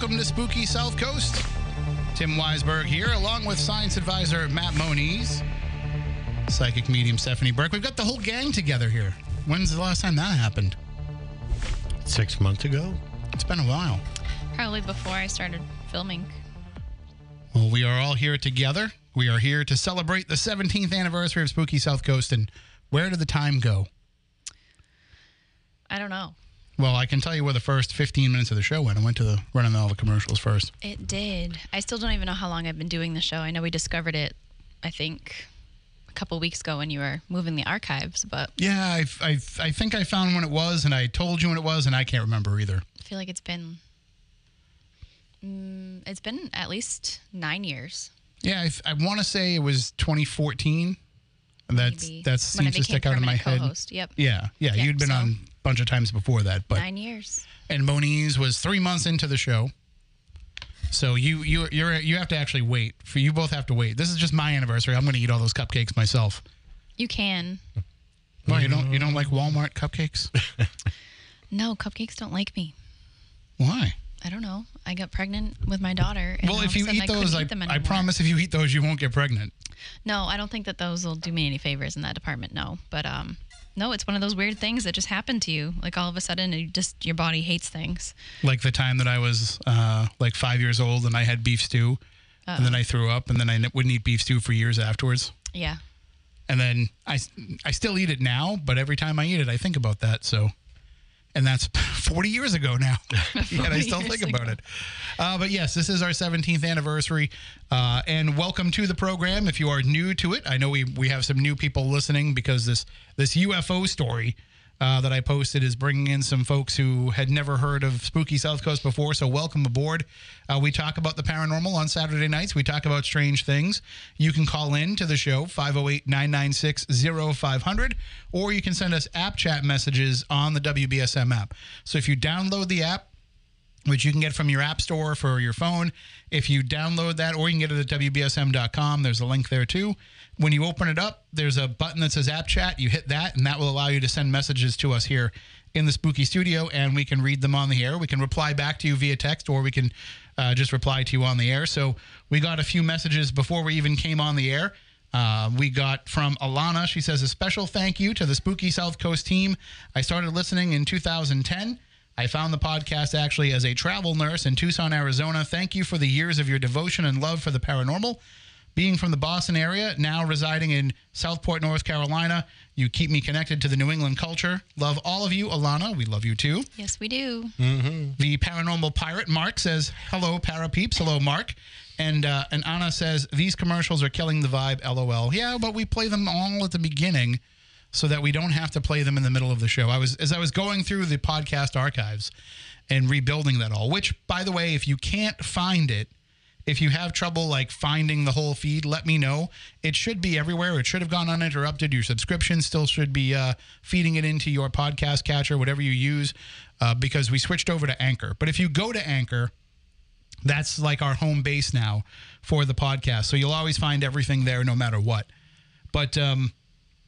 welcome to Spooky South Coast. Tim Weisberg here, along with science advisor Matt Moniz, psychic medium Stephanie Burke. We've got the whole gang together here. When's the last time that happened? Six months ago? It's been a while. Probably before I started filming. Well, we are all here together. We are here to celebrate the 17th anniversary of Spooky South Coast. And where did the time go? I don't know. Well, I can tell you where the first 15 minutes of the show went. I went to the running all the commercials first. It did. I still don't even know how long I've been doing the show. I know we discovered it, I think, a couple weeks ago when you were moving the archives, but Yeah, I, I, I think I found when it was, and I told you when it was, and I can't remember either. I feel like it's been. Mm, it's been at least nine years. Yeah, I, I want to say it was 2014. That's maybe, that seems to stick out in my head. co-host. Yep. Yeah, yeah, Yeah, you'd been so- on bunch of times before that, but Nine years. and Moniz was three months into the show. So you you you're you have to actually wait for you both have to wait. This is just my anniversary. I'm going to eat all those cupcakes myself. You can. Well, you don't you don't like Walmart cupcakes? No, cupcakes don't like me. Why? I don't know. I got pregnant with my daughter. And well, if you eat I those, I, eat I promise if you eat those, you won't get pregnant. No, I don't think that those will do me any favors in that department. No, but um, no, it's one of those weird things that just happen to you. Like all of a sudden, you just your body hates things. Like the time that I was uh, like five years old and I had beef stew, and then I threw up, and then I wouldn't eat beef stew for years afterwards. Yeah, And then I, I still eat it now, but every time I eat it, I think about that. So, and that's 40 years ago now. and I still think about it. Uh, but yes, this is our 17th anniversary. Uh, and welcome to the program. If you are new to it, I know we, we have some new people listening because this, this UFO story uh, that I posted is bringing in some folks who had never heard of Spooky South Coast before. So, welcome aboard. Uh, we talk about the paranormal on Saturday nights. We talk about strange things. You can call in to the show, 508 996 0500, or you can send us app chat messages on the WBSM app. So, if you download the app, which you can get from your app store for your phone. If you download that, or you can get it at WBSM.com, there's a link there too. When you open it up, there's a button that says App Chat. You hit that, and that will allow you to send messages to us here in the Spooky Studio, and we can read them on the air. We can reply back to you via text, or we can uh, just reply to you on the air. So we got a few messages before we even came on the air. Uh, we got from Alana. She says, A special thank you to the Spooky South Coast team. I started listening in 2010. I found the podcast actually as a travel nurse in Tucson, Arizona. Thank you for the years of your devotion and love for the paranormal. Being from the Boston area, now residing in Southport, North Carolina, you keep me connected to the New England culture. Love all of you, Alana. We love you too. yes, we do. The paranormal pirate Mark says, "Hello, para peeps. Hello, Mark." And uh, and Anna says, "These commercials are killing the vibe." LOL. Yeah, but we play them all at the beginning, so that we don't have to play them in the middle of the show. I was as I was going through the podcast archives and rebuilding that all. Which, by the way, if you can't find it. If you have trouble like finding the whole feed, let me know. It should be everywhere. It should have gone uninterrupted. Your subscription still should be uh, feeding it into your podcast catcher, whatever you use, uh, because we switched over to Anchor. But if you go to Anchor, that's like our home base now for the podcast. So you'll always find everything there no matter what. But um,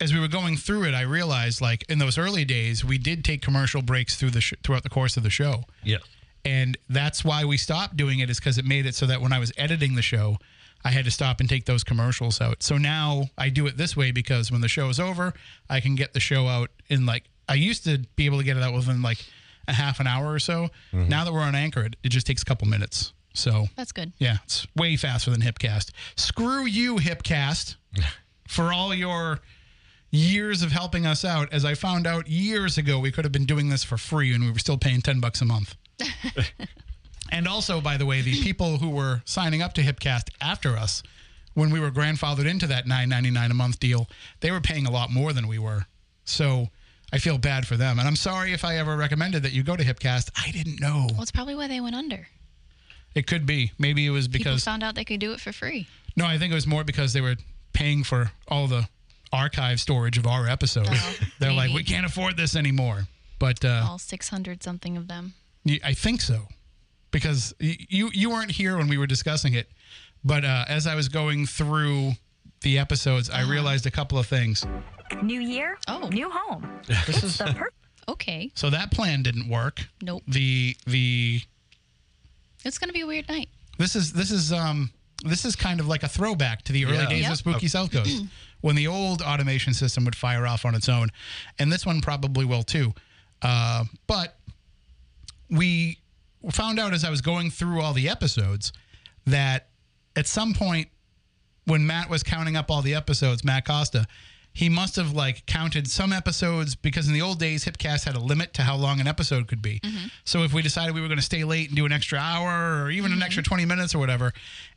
as we were going through it, I realized like in those early days, we did take commercial breaks through the sh- throughout the course of the show. Yeah. and that's why we stopped doing it is because it made it so that when i was editing the show i had to stop and take those commercials out. So now i do it this way because when the show is over i can get the show out in like i used to be able to get it out within like a half an hour or so. Mm-hmm. Now that we're on anchor it, it just takes a couple minutes. So That's good. yeah it's way faster than hipcast. Screw you hipcast for all your years of helping us out as i found out years ago we could have been doing this for free and we were still paying 10 bucks a month and also, by the way, the people who were signing up to Hipcast after us, when we were grandfathered into that nine ninety nine a month deal, they were paying a lot more than we were. So I feel bad for them, and I'm sorry if I ever recommended that you go to Hipcast. I didn't know. Well, it's probably why they went under. It could be. Maybe it was because People because found out they could do it for free. no, I think it was more because they were paying for all the archive storage of our episodes. Oh, They're like, we can't afford this anymore. But uh, All 600 something of them. I think so, because you you weren't here when we were discussing it, but uh, as I was going through the episodes, I realized a couple of things. New year, Oh. new home. This is The perfect Okay. so that plan didn't work. Nope. The the It's gonna be a weird night. This is this is um this is kind of like a throwback to the early Yeah. days Yep. of Spooky South Coast when the old automation system would fire off on its own, and this one probably will too. Uh, but we found out as I was going through all the episodes that at some point when Matt was counting up all the episodes, Matt Costa, he must have like counted some episodes because in the old days, Hipcast had a limit to how long an episode could be. Mm-hmm. So if we decided we were going to stay late and do an extra hour or even an mm-hmm. extra 20 minutes or whatever,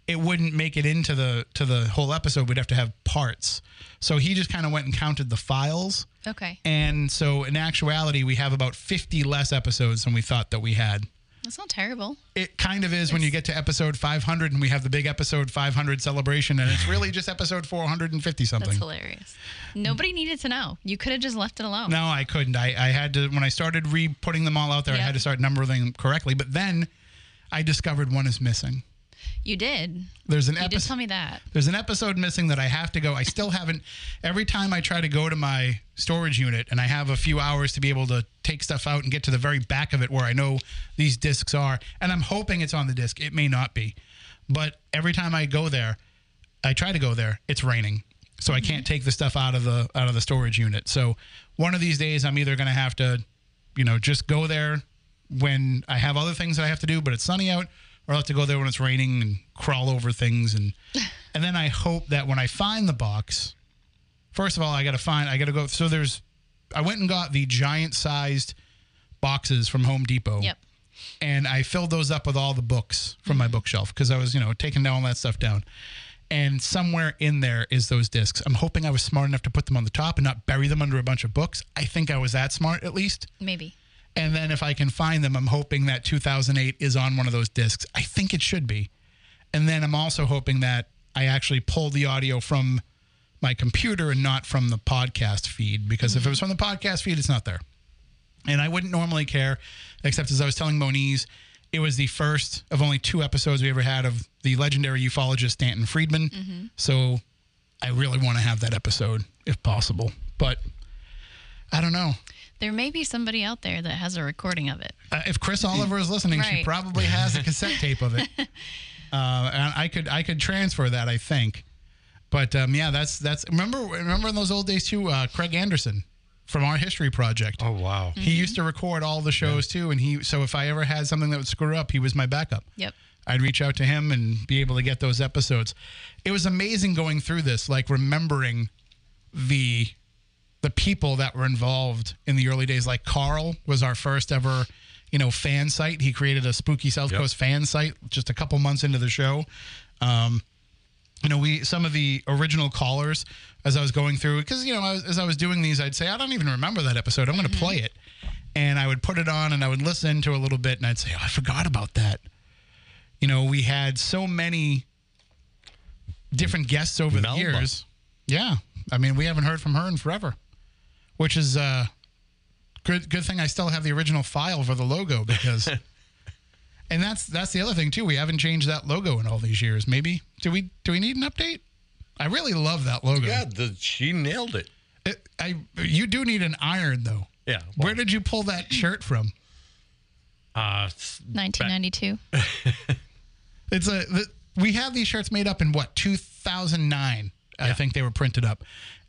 it wouldn't make it into the to the whole episode. We'd have to have parts. So he just kind of went and counted the files. Okay, And so in actuality, we have about 50 less episodes than we thought that we had that's not terrible. it kind of is when you get to episode 500 and we have the big episode 500 celebration and it's really just episode 450 something. That's hilarious. Nobody needed to know. You could have just left it alone. no i couldn't I, I had to when i started re-putting them all out there i had to start numbering them correctly but then i discovered one is missing You did. there's an You episode tell me that. there's an episode missing that I have to go. I still haven't. Every time I try to go to my storage unit and I have a few hours to be able to take stuff out and get to the very back of it where I know these discs are, and I'm hoping it's on the disc. It may not be, but every time I go there, I try to go there. It's raining, so I can't mm-hmm. take the stuff out of the out of the storage unit. So one of these days, I'm either going to have to, you know, just go there when I have other things that I have to do, but it's sunny out, or I'll have to go there when it's raining and crawl over things and and then I hope that when I find the box, first of all, I got to find, I got to go. So there's, I went and got the giant sized boxes from Home Depot. Yep. And I filled those up with all the books from my mm-hmm. bookshelf because I was, you know, taking all that stuff down. And somewhere in there is those discs. I'm hoping I was smart enough to put them on the top and not bury them under a bunch of books. I think I was that smart at least. Maybe. And then if I can find them, I'm hoping that 2008 is on one of those discs. I think it should be. And then I'm also hoping that I actually pull the audio from my computer and not from the podcast feed because if it mm-hmm. was from the podcast feed, it's not there. And I wouldn't normally care, except as I was telling Moniz, it was the first of only two episodes we ever had of the legendary ufologist Stanton Friedman. Mm-hmm. So I really want to have that episode if possible. But I don't know. There may be somebody out there that has a recording of it. Uh, if Chris Oliver is listening, she probably has a cassette tape of it. Uh, and I could I could transfer that, I think. But um, yeah, that's that's remember remember in those old days too. Uh, Craig Anderson from our history project. Oh wow. He used to record all the shows too, and he so if I ever had something that would screw up, he was my backup. Yep. I'd reach out to him and be able to get those episodes. It was amazing going through this, like remembering the the people that were involved in the early days. Like Carl was our first ever, you know, fan site. He created a spooky South Yep. Coast fan site just a couple months into the show. Um, you know, we some of the original callers as I was going through because you know I was, as I was doing these, I'd say I don't even remember that episode. I'm going to play it, and I would put it on and I would listen to a little bit, and I'd say, oh, I forgot about that. You know, we had so many different guests over Melba. the years. Yeah, I mean, we haven't heard from her in forever, which is uh, good. Good thing I still have the original file for the logo because. And that's that's the other thing too. We haven't changed that logo in all these years. Maybe do we do we need an update? I really love that logo. Yeah, the, she nailed it. It- I you do need an iron though. Yeah. Where did you pull that shirt from? Uh, s- 1992. It's a the, we have these shirts made up in what 2009. I think they were printed up,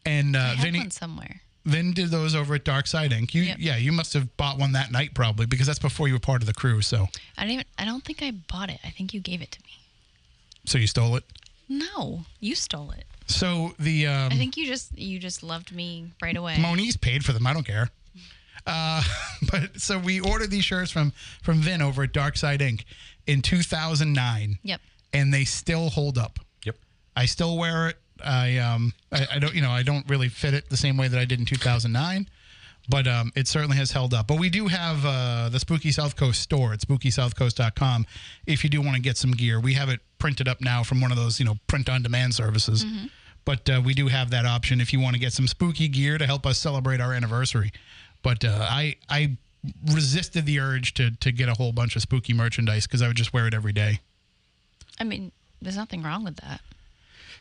and uh, I have Vinny one somewhere. Vin did those over at Dark Side Ink. You Yep. yeah, you must have bought one that night probably because that's before you were part of the crew. So I don't even. I don't think I bought it. I think you gave it to me. so you stole it. No, you stole it. So the um, I think you just you just loved me right away. Moniz paid for them. I don't care. Uh, but so we ordered these shirts from from Vin over at Dark Side Ink in 2009, Yep. and they still hold up. yep. I still wear it. I um I, I don't you know I don't really fit it the same way that I did in 2009, but um it certainly has held up. But we do have uh, the Spooky South Coast store at spookysouthcoast.com. If you do want to get some gear, we have it printed up now from one of those you know print on demand services. But uh, we do have that option if you want to get some spooky gear to help us celebrate our anniversary. But uh, I I resisted the urge to to get a whole bunch of spooky merchandise because I would just wear it every day. I mean, there's nothing wrong with that.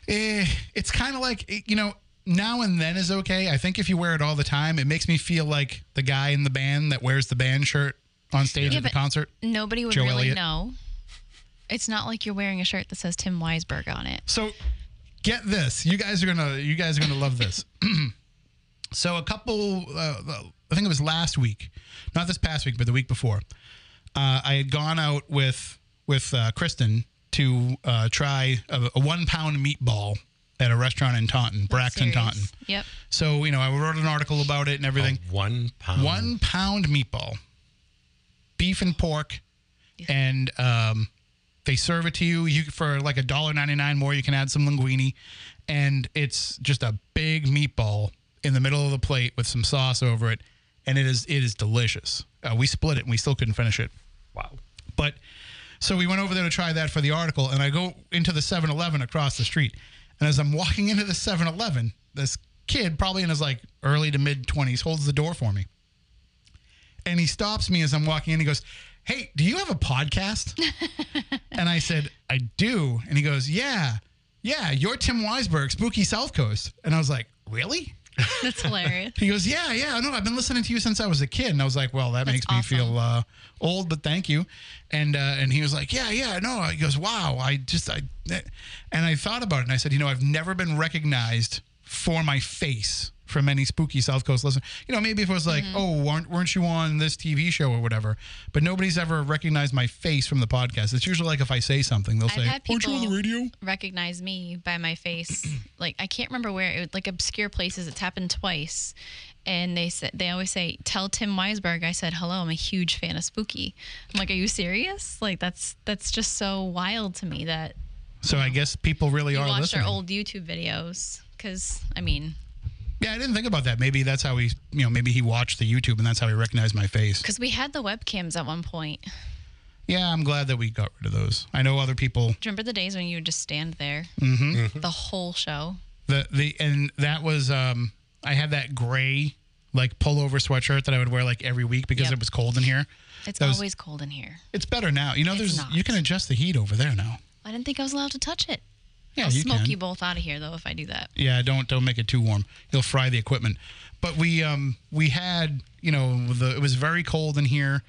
Eh, it's kind of like eh, you know now and then is okay. I think if you wear it all the time, it makes me feel like the guy in the band that wears the band shirt on stage Yeah, at the concert. Nobody would Joe really Elliott. know. It's not like you're wearing a shirt that says Tim Weisberg on it. So get this. You guys are gonna you guys are gonna love this. so a couple uh, I think it was last week, not this past week, but the week before. Uh, I had gone out with with uh, Kristen to uh, try a, a one pound meatball at a restaurant in Taunton, Braxton, Serious. Taunton. Yep. So you know, I wrote an article about it and everything. One pound. One pound meatball, beef and pork, and um, they serve it to you. You for like a dollar ninety nine more. You can add some linguine, and it's just a big meatball in the middle of the plate with some sauce over it, and it is it is delicious. Uh, we split it, and we still couldn't finish it. Wow. But so we went over there to try that for the article, and I go into the 7 Eleven across the street. And as I'm walking into the 7 Eleven, this kid, probably in his like early to mid 20s, holds the door for me. And he stops me as I'm walking in. He goes, Hey, do you have a podcast? and I said, I do. And he goes, Yeah, yeah, you're Tim Weisberg, Spooky South Coast. And I was like, Really? That's hilarious. He goes, yeah, yeah, no, I've been listening to you since I was a kid, and I was like, well, that That's makes me feel uh, old, but thank you. And uh, and he was like, yeah, yeah, no. He goes, wow, I just I, and I thought about it, and I said, you know, I've never been recognized for my face from any spooky South Coast listener. You know, maybe if it was like, Mm-hmm. oh, weren't, weren't you on this TV show or whatever? But nobody's ever recognized my face from the podcast. It's usually like if I say something, they'll I've say, weren't you on the radio? recognize me by my face. like I can't remember where it was like obscure places. It's happened twice, and they said they always say, "Tell Tim Weisberg." I said, "Hello, I'm a huge fan of Spooky." I'm like, "Are you serious?" Like that's that's just so wild to me that So I guess people really you are watch listening. their old YouTube videos. Because I mean, Yeah, I didn't think about that. Maybe that's how he, you know, maybe he watched the YouTube and that's how he recognized my face. because we had the webcams at one point. Yeah, I'm glad that we got rid of those. I know other people. Do you remember the days when you would just stand there Mm-hmm. the whole show? The the and that was um I had that gray like pullover sweatshirt that I would wear like every week because Yep. it was cold in here. It's That was- always cold in here. It's better now. You know, It's there's not. you can adjust the heat over there now. I didn't think I was allowed to touch it. Yeah, I'll you smoke can. you both out of here though if I do that. Yeah, don't don't make it too warm. You'll fry the equipment. But we um we had you know the it was very cold in here,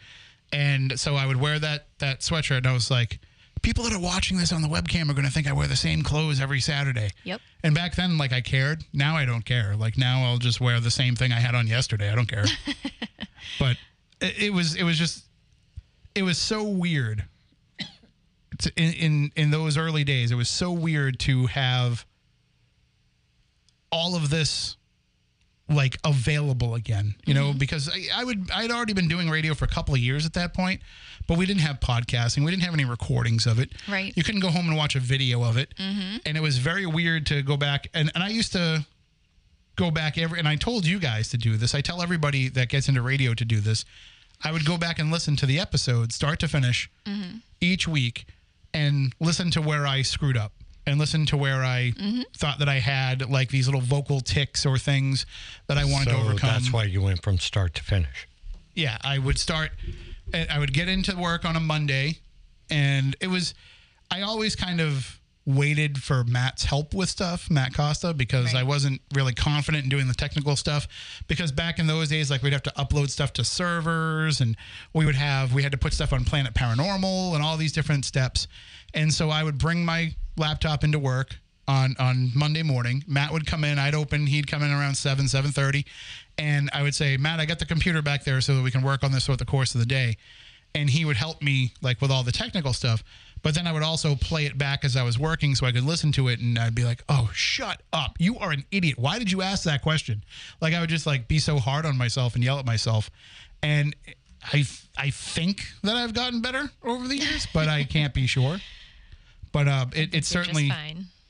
and so I would wear that that sweatshirt, and I was like, people that are watching this on the webcam are going to think I wear the same clothes every Saturday. Yep. And back then, like I cared. Now I don't care. Like now I'll just wear the same thing I had on yesterday. I don't care. but it, it was it was just it was so weird. In, in in those early days, it was so weird to have all of this like available again you know mm-hmm. because I, I would i'd already been doing radio for a couple of years at that point but we didn't have podcasting. We didn't have any recordings of it. Right. you couldn't go home and watch a video of it. Mm-hmm. And it was very weird to go back and, and i used to go back every and i told you guys to do this. I tell everybody that gets into radio to do this. I would go back and listen to the episode start to finish mm-hmm. each week and listen to where i screwed up and listen to where i mm-hmm. thought that i had like these little vocal ticks or things that i wanted so to overcome that's why you went from start to finish. yeah, I would start. I would get into work on a Monday, and it was. I always kind of waited for Matt's help with stuff, Matt Costa, because Right. I wasn't really confident in doing the technical stuff. Because back in those days, like we'd have to upload stuff to servers, and we would have we had to put stuff on Planet Paranormal and all these different steps. And so I would bring my laptop into work on on Monday morning. Matt would come in. I'd open. He'd come in around seven seven thirty, and I would say, Matt, I got the computer back there so that we can work on this throughout the course of the day. And he would help me like with all the technical stuff. But then I would also play it back as I was working so I could listen to it and I'd be like, "Oh, shut up. You are an idiot. Why did you ask that question?" Like I would just like be so hard on myself and yell at myself. And I I think that I've gotten better over the years, but I can't be sure. But uh, it, it certainly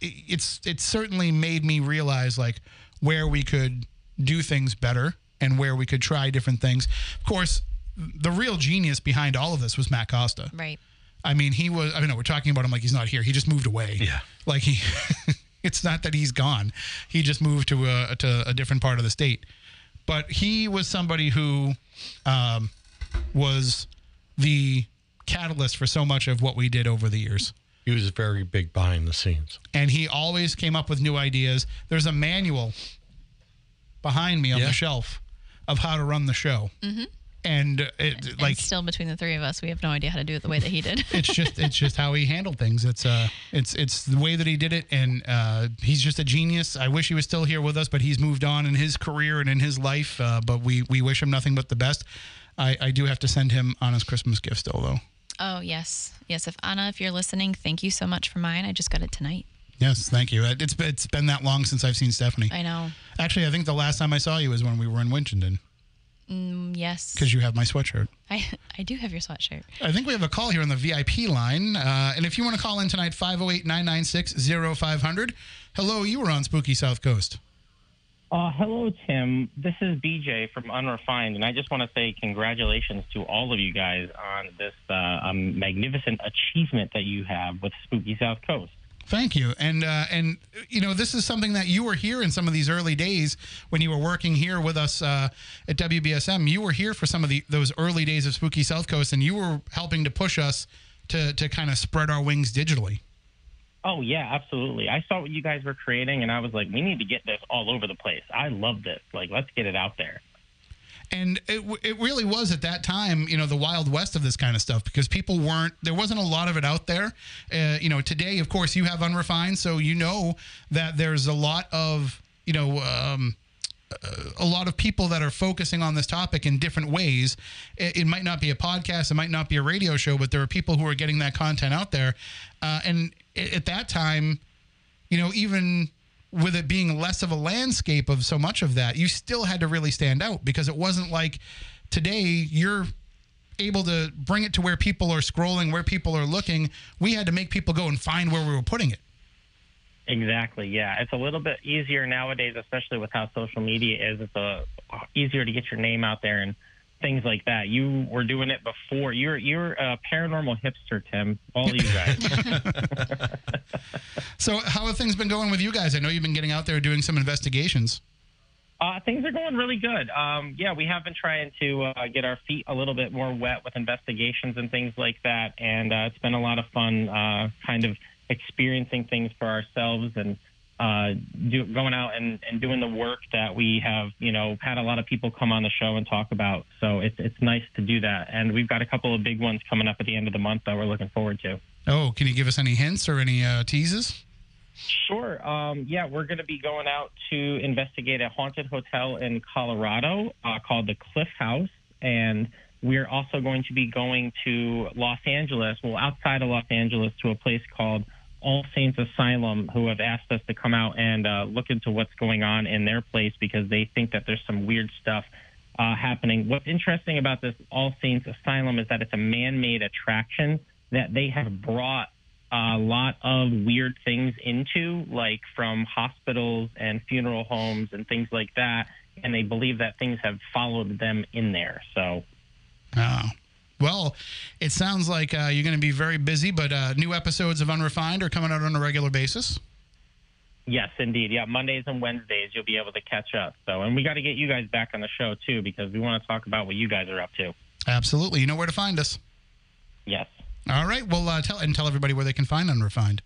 it- it's it's certainly made me realize like where we could do things better and where we could try different things. Of course, the real genius behind all of this was Matt Costa. Right. I mean, he was. I mean, no, we're talking about him like he's not here. He just moved away. Yeah. Like he, it's not that he's gone. He just moved to a to a different part of the state. But he was somebody who um, was the catalyst for so much of what we did over the years. He was very big behind the scenes. And he always came up with new ideas. There's a manual behind me on Yeah. the shelf of how to run the show. And it And like still between the three of us, we have no idea how to do it the way that he did. it's just it's just how he handled things. It's uh it's it's the way that he did it, and uh, he's just a genius. I wish he was still here with us, but he's moved on in his career and in his life. Uh, but we we wish him nothing but the best. I, I do have to send him on his Christmas gift still though. oh yes, yes. If Anna, if you're listening, thank you so much for mine. I just got it tonight. Yes, thank you. It's it's been that long since I've seen Stephanie. I know. Actually, I think the last time I saw you was when we were in Winchendon Mm, yes, because you have my sweatshirt. I I do have your sweatshirt. I think we have a call here on the VIP line. Uh, and if you want to call in tonight, 508 996 0500. Hello, you were on Spooky South Coast. Uh, hello, Tim. This is BJ from Unrefined, and I just want to say congratulations to all of you guys on this uh, um, magnificent achievement that you have with Spooky South Coast. Thank you. And uh, and you know this is something that you were here in some of these early days when you were working here with us uh, at WBSM. You were here for some of the those early days of Spooky South Coast, and you were helping to push us to to kind of spread our wings digitally. Oh yeah, absolutely. I saw what you guys were creating, and I was like, we need to get this all over the place. I love this. Like, let's get it out there. And it, it really was at that time, you know, the wild west of this kind of stuff because people weren't, there wasn't a lot of it out there. Uh, you know, today, of course, you have unrefined, so you know that there's a lot of, you know, um, a lot of people that are focusing on this topic in different ways. It, it might not be a podcast, it might not be a radio show, but there are people who are getting that content out there. Uh, and at that time, you know, even with it being less of a landscape of so much of that, you still had to really stand out because it wasn't like today you're able to bring it to where people are scrolling, where people are looking. We had to make people go and find where we were putting it. Exactly. Yeah, it's a little bit easier nowadays, especially with how social media is. It's a easier to get your name out there and things like that. You were doing it before. You're you're a paranormal hipster, Tim. All you guys. So, how have things been going with you guys? I know you've been getting out there doing some investigations. Uh, things are going really good. Um, yeah, we have been trying to uh, get our feet a little bit more wet with investigations and things like that, and uh, it's been a lot of fun, uh, kind of experiencing things for ourselves and uh, do, going out and, and doing the work that we have, you know, had a lot of people come on the show and talk about. So it's it's nice to do that, and we've got a couple of big ones coming up at the end of the month that we're looking forward to. Oh, can you give us any hints or any uh, teases? Sure. Um, yeah, we're going to be going out to investigate a haunted hotel in Colorado uh, called the Cliff House, and we're also going to be going to Los Angeles, well, outside of Los Angeles, to a place called All Saints Asylum, who have asked us to come out and uh, look into what's going on in their place because they think that there's some weird stuff uh, happening. What's interesting about this All Saints Asylum is that it's a man-made attraction that they have brought a lot of weird things into, like from hospitals and funeral homes and things like that. And they believe that things have followed them in there. So, Oh. Well, it sounds like uh, you're going to be very busy, but uh, new episodes of Unrefined are coming out on a regular basis. yes, indeed. Yeah, Mondays and Wednesdays, you'll be able to catch up. So, and we got to get you guys back on the show, too, because we want to talk about what you guys are up to. Absolutely. You know where to find us. Yes. All right. Well, uh, tell and tell everybody where they can find Unrefined.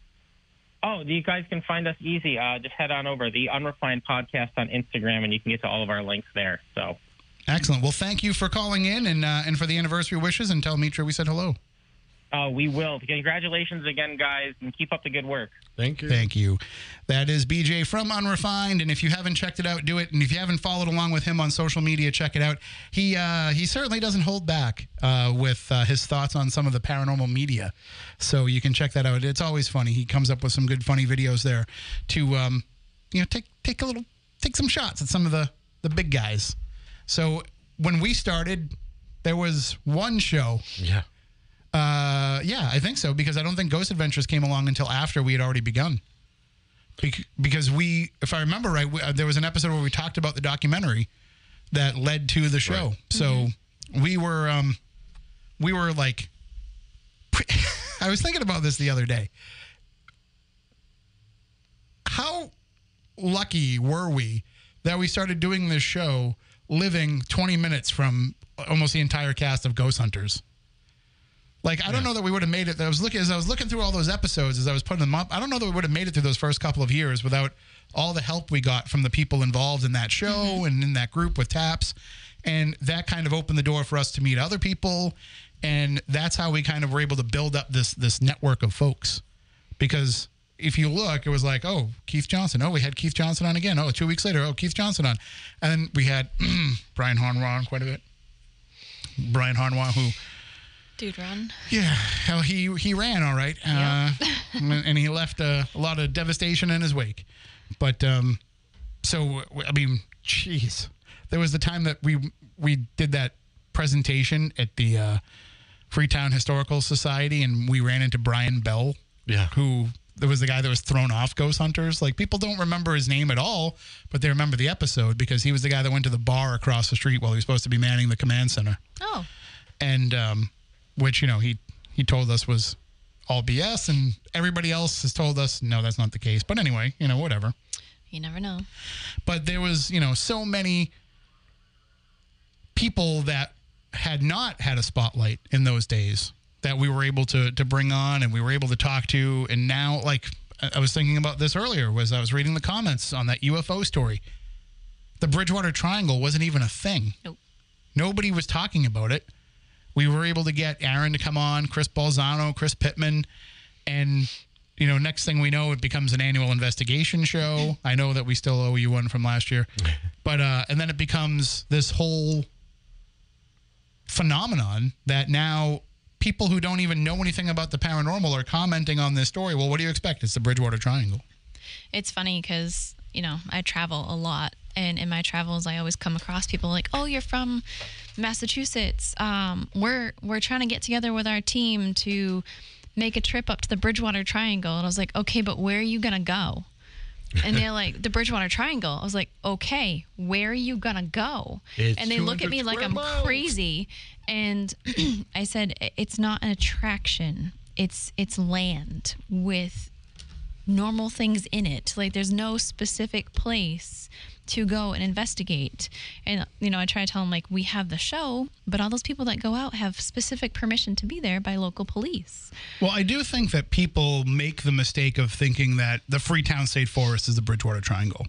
Oh, you guys can find us easy. Uh, just head on over the Unrefined Podcast on Instagram, and you can get to all of our links there. So, Excellent. Well, thank you for calling in and uh, and for the anniversary wishes. And tell Mitra we said hello. uh, we will. Congratulations again, guys, and keep up the good work. Thank you. Thank you. That is BJ from Unrefined, and if you haven't checked it out, do it. And if you haven't followed along with him on social media, check it out. He uh, he certainly doesn't hold back uh, with uh, his thoughts on some of the paranormal media, so you can check that out. It's always funny. He comes up with some good funny videos there to um, you know take take a little take some shots at some of the the big guys. So when we started, there was one show Yeah. uh, yeah, I think so because I don't think Ghost Adventures came along until after we had already begun. Bec- because we, if I remember right, we, uh, there was an episode where we talked about the documentary that led to the show. Right. So we were, um, we were like, I was thinking about this the other day. How lucky were we that we started doing this show living 20 minutes from almost the entire cast of Ghost Hunters? Like I don't know that we would have made it. I was looking as I was looking through all those episodes as I was putting them up. I don't know that we would have made it through those first couple of years without all the help we got from the people involved in that show mm-hmm. and in that group with TAPS. And that kind of opened the door for us to meet other people. And that's how we kind of were able to build up this this network of folks. Because if you look, it was like, oh, Keith Johnson. Oh, we had Keith Johnson on again. Oh, two weeks later, oh, Keith Johnson on. And then we had Brian Harnois on quite a bit. Brian Harnois, who Dude, run. yeah, hell, he he ran all right, uh, and he left a, a lot of devastation in his wake. But um, so I mean, jeez, there was the time that we we did that presentation at the uh, Freetown Historical Society, and we ran into Brian Bell, Yeah. who there was the guy that was thrown off Ghost Hunters. Like people don't remember his name at all, but they remember the episode because he was the guy that went to the bar across the street while he was supposed to be manning the command center Oh, and um, which you know he he told us was all BS, and everybody else has told us no, that's not the case. But anyway, you know whatever. you never know. But there was you know so many people that had not had a spotlight in those days that we were able to to bring on and we were able to talk to, and now like I was thinking about this earlier was I was reading the comments on that UFO story. The Bridgewater Triangle wasn't even a thing. Nope. Nobody was talking about it. We were able to get Aaron to come on, Chris Balzano, Chris Pittman, and you know, next thing we know, it becomes an annual investigation show. I know that we still owe you one from last year, but uh, and then it becomes this whole phenomenon that now people who don't even know anything about the paranormal are commenting on this story. Well, what do you expect? It's the Bridgewater Triangle. It's funny because, you know, I travel a lot. And in my travels, I always come across people like, oh, you're from Massachusetts. Um, we're, we're trying to get together with our team to make a trip up to the Bridgewater Triangle. And I was like, okay, but where are you going to go? And they're like, the Bridgewater Triangle. I was like, okay, where are you going to go? It's and they look at me like I'm miles. crazy. And I said, it's not an attraction. It's it's land with normal things in it. Like there's no specific place to go and investigate. And you know, I try to tell them like we have the show, but all those people that go out have specific permission to be there by local police. Well, I do think that people make the mistake of thinking that the Freetown State Forest is the Bridgewater Triangle.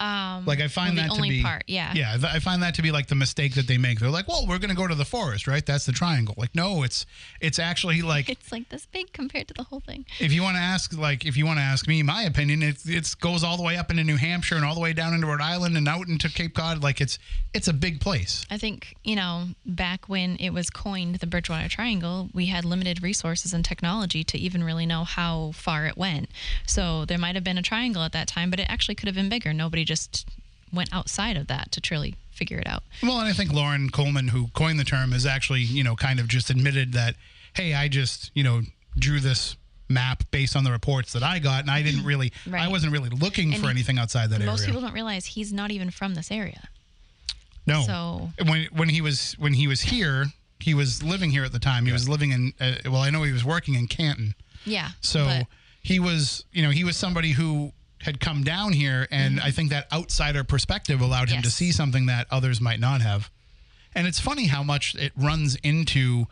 Um, Like I find well, that the to be part, yeah. yeah. th- I find that to be like the mistake that they make. They're like, well, we're going to go to the forest, right? That's the triangle. Like, no, it's it's actually like It's like this big compared to the whole thing. if you want to ask like if you want to ask me my opinion, it it goes all the way up into New Hampshire and all the way down into Rhode Island and out into Cape Cod. Like it's it's a big place. I think, you know, back when it was coined the Bridgewater Triangle, we had limited resources and technology to even really know how far it went. So there might have been a triangle at that time, but it actually could have been bigger. Nobody just went outside of that to truly figure it out. Well, and I think Loren Coleman, who coined the term, has actually, you know, kind of just admitted that, hey, I just, you know, drew this map based on the reports that I got, and I didn't really, I wasn't really looking And for he- anything outside that Most area. Most people don't realize he's not even from this area. no, so- when when he was when he was here, he was living here at the time. He was living in, uh, well, I know he was working in Canton. Yeah. So but- he was, you know, he was somebody who had come down here, and I think that outsider perspective allowed him to see something that others might not have. And it's funny how much it runs into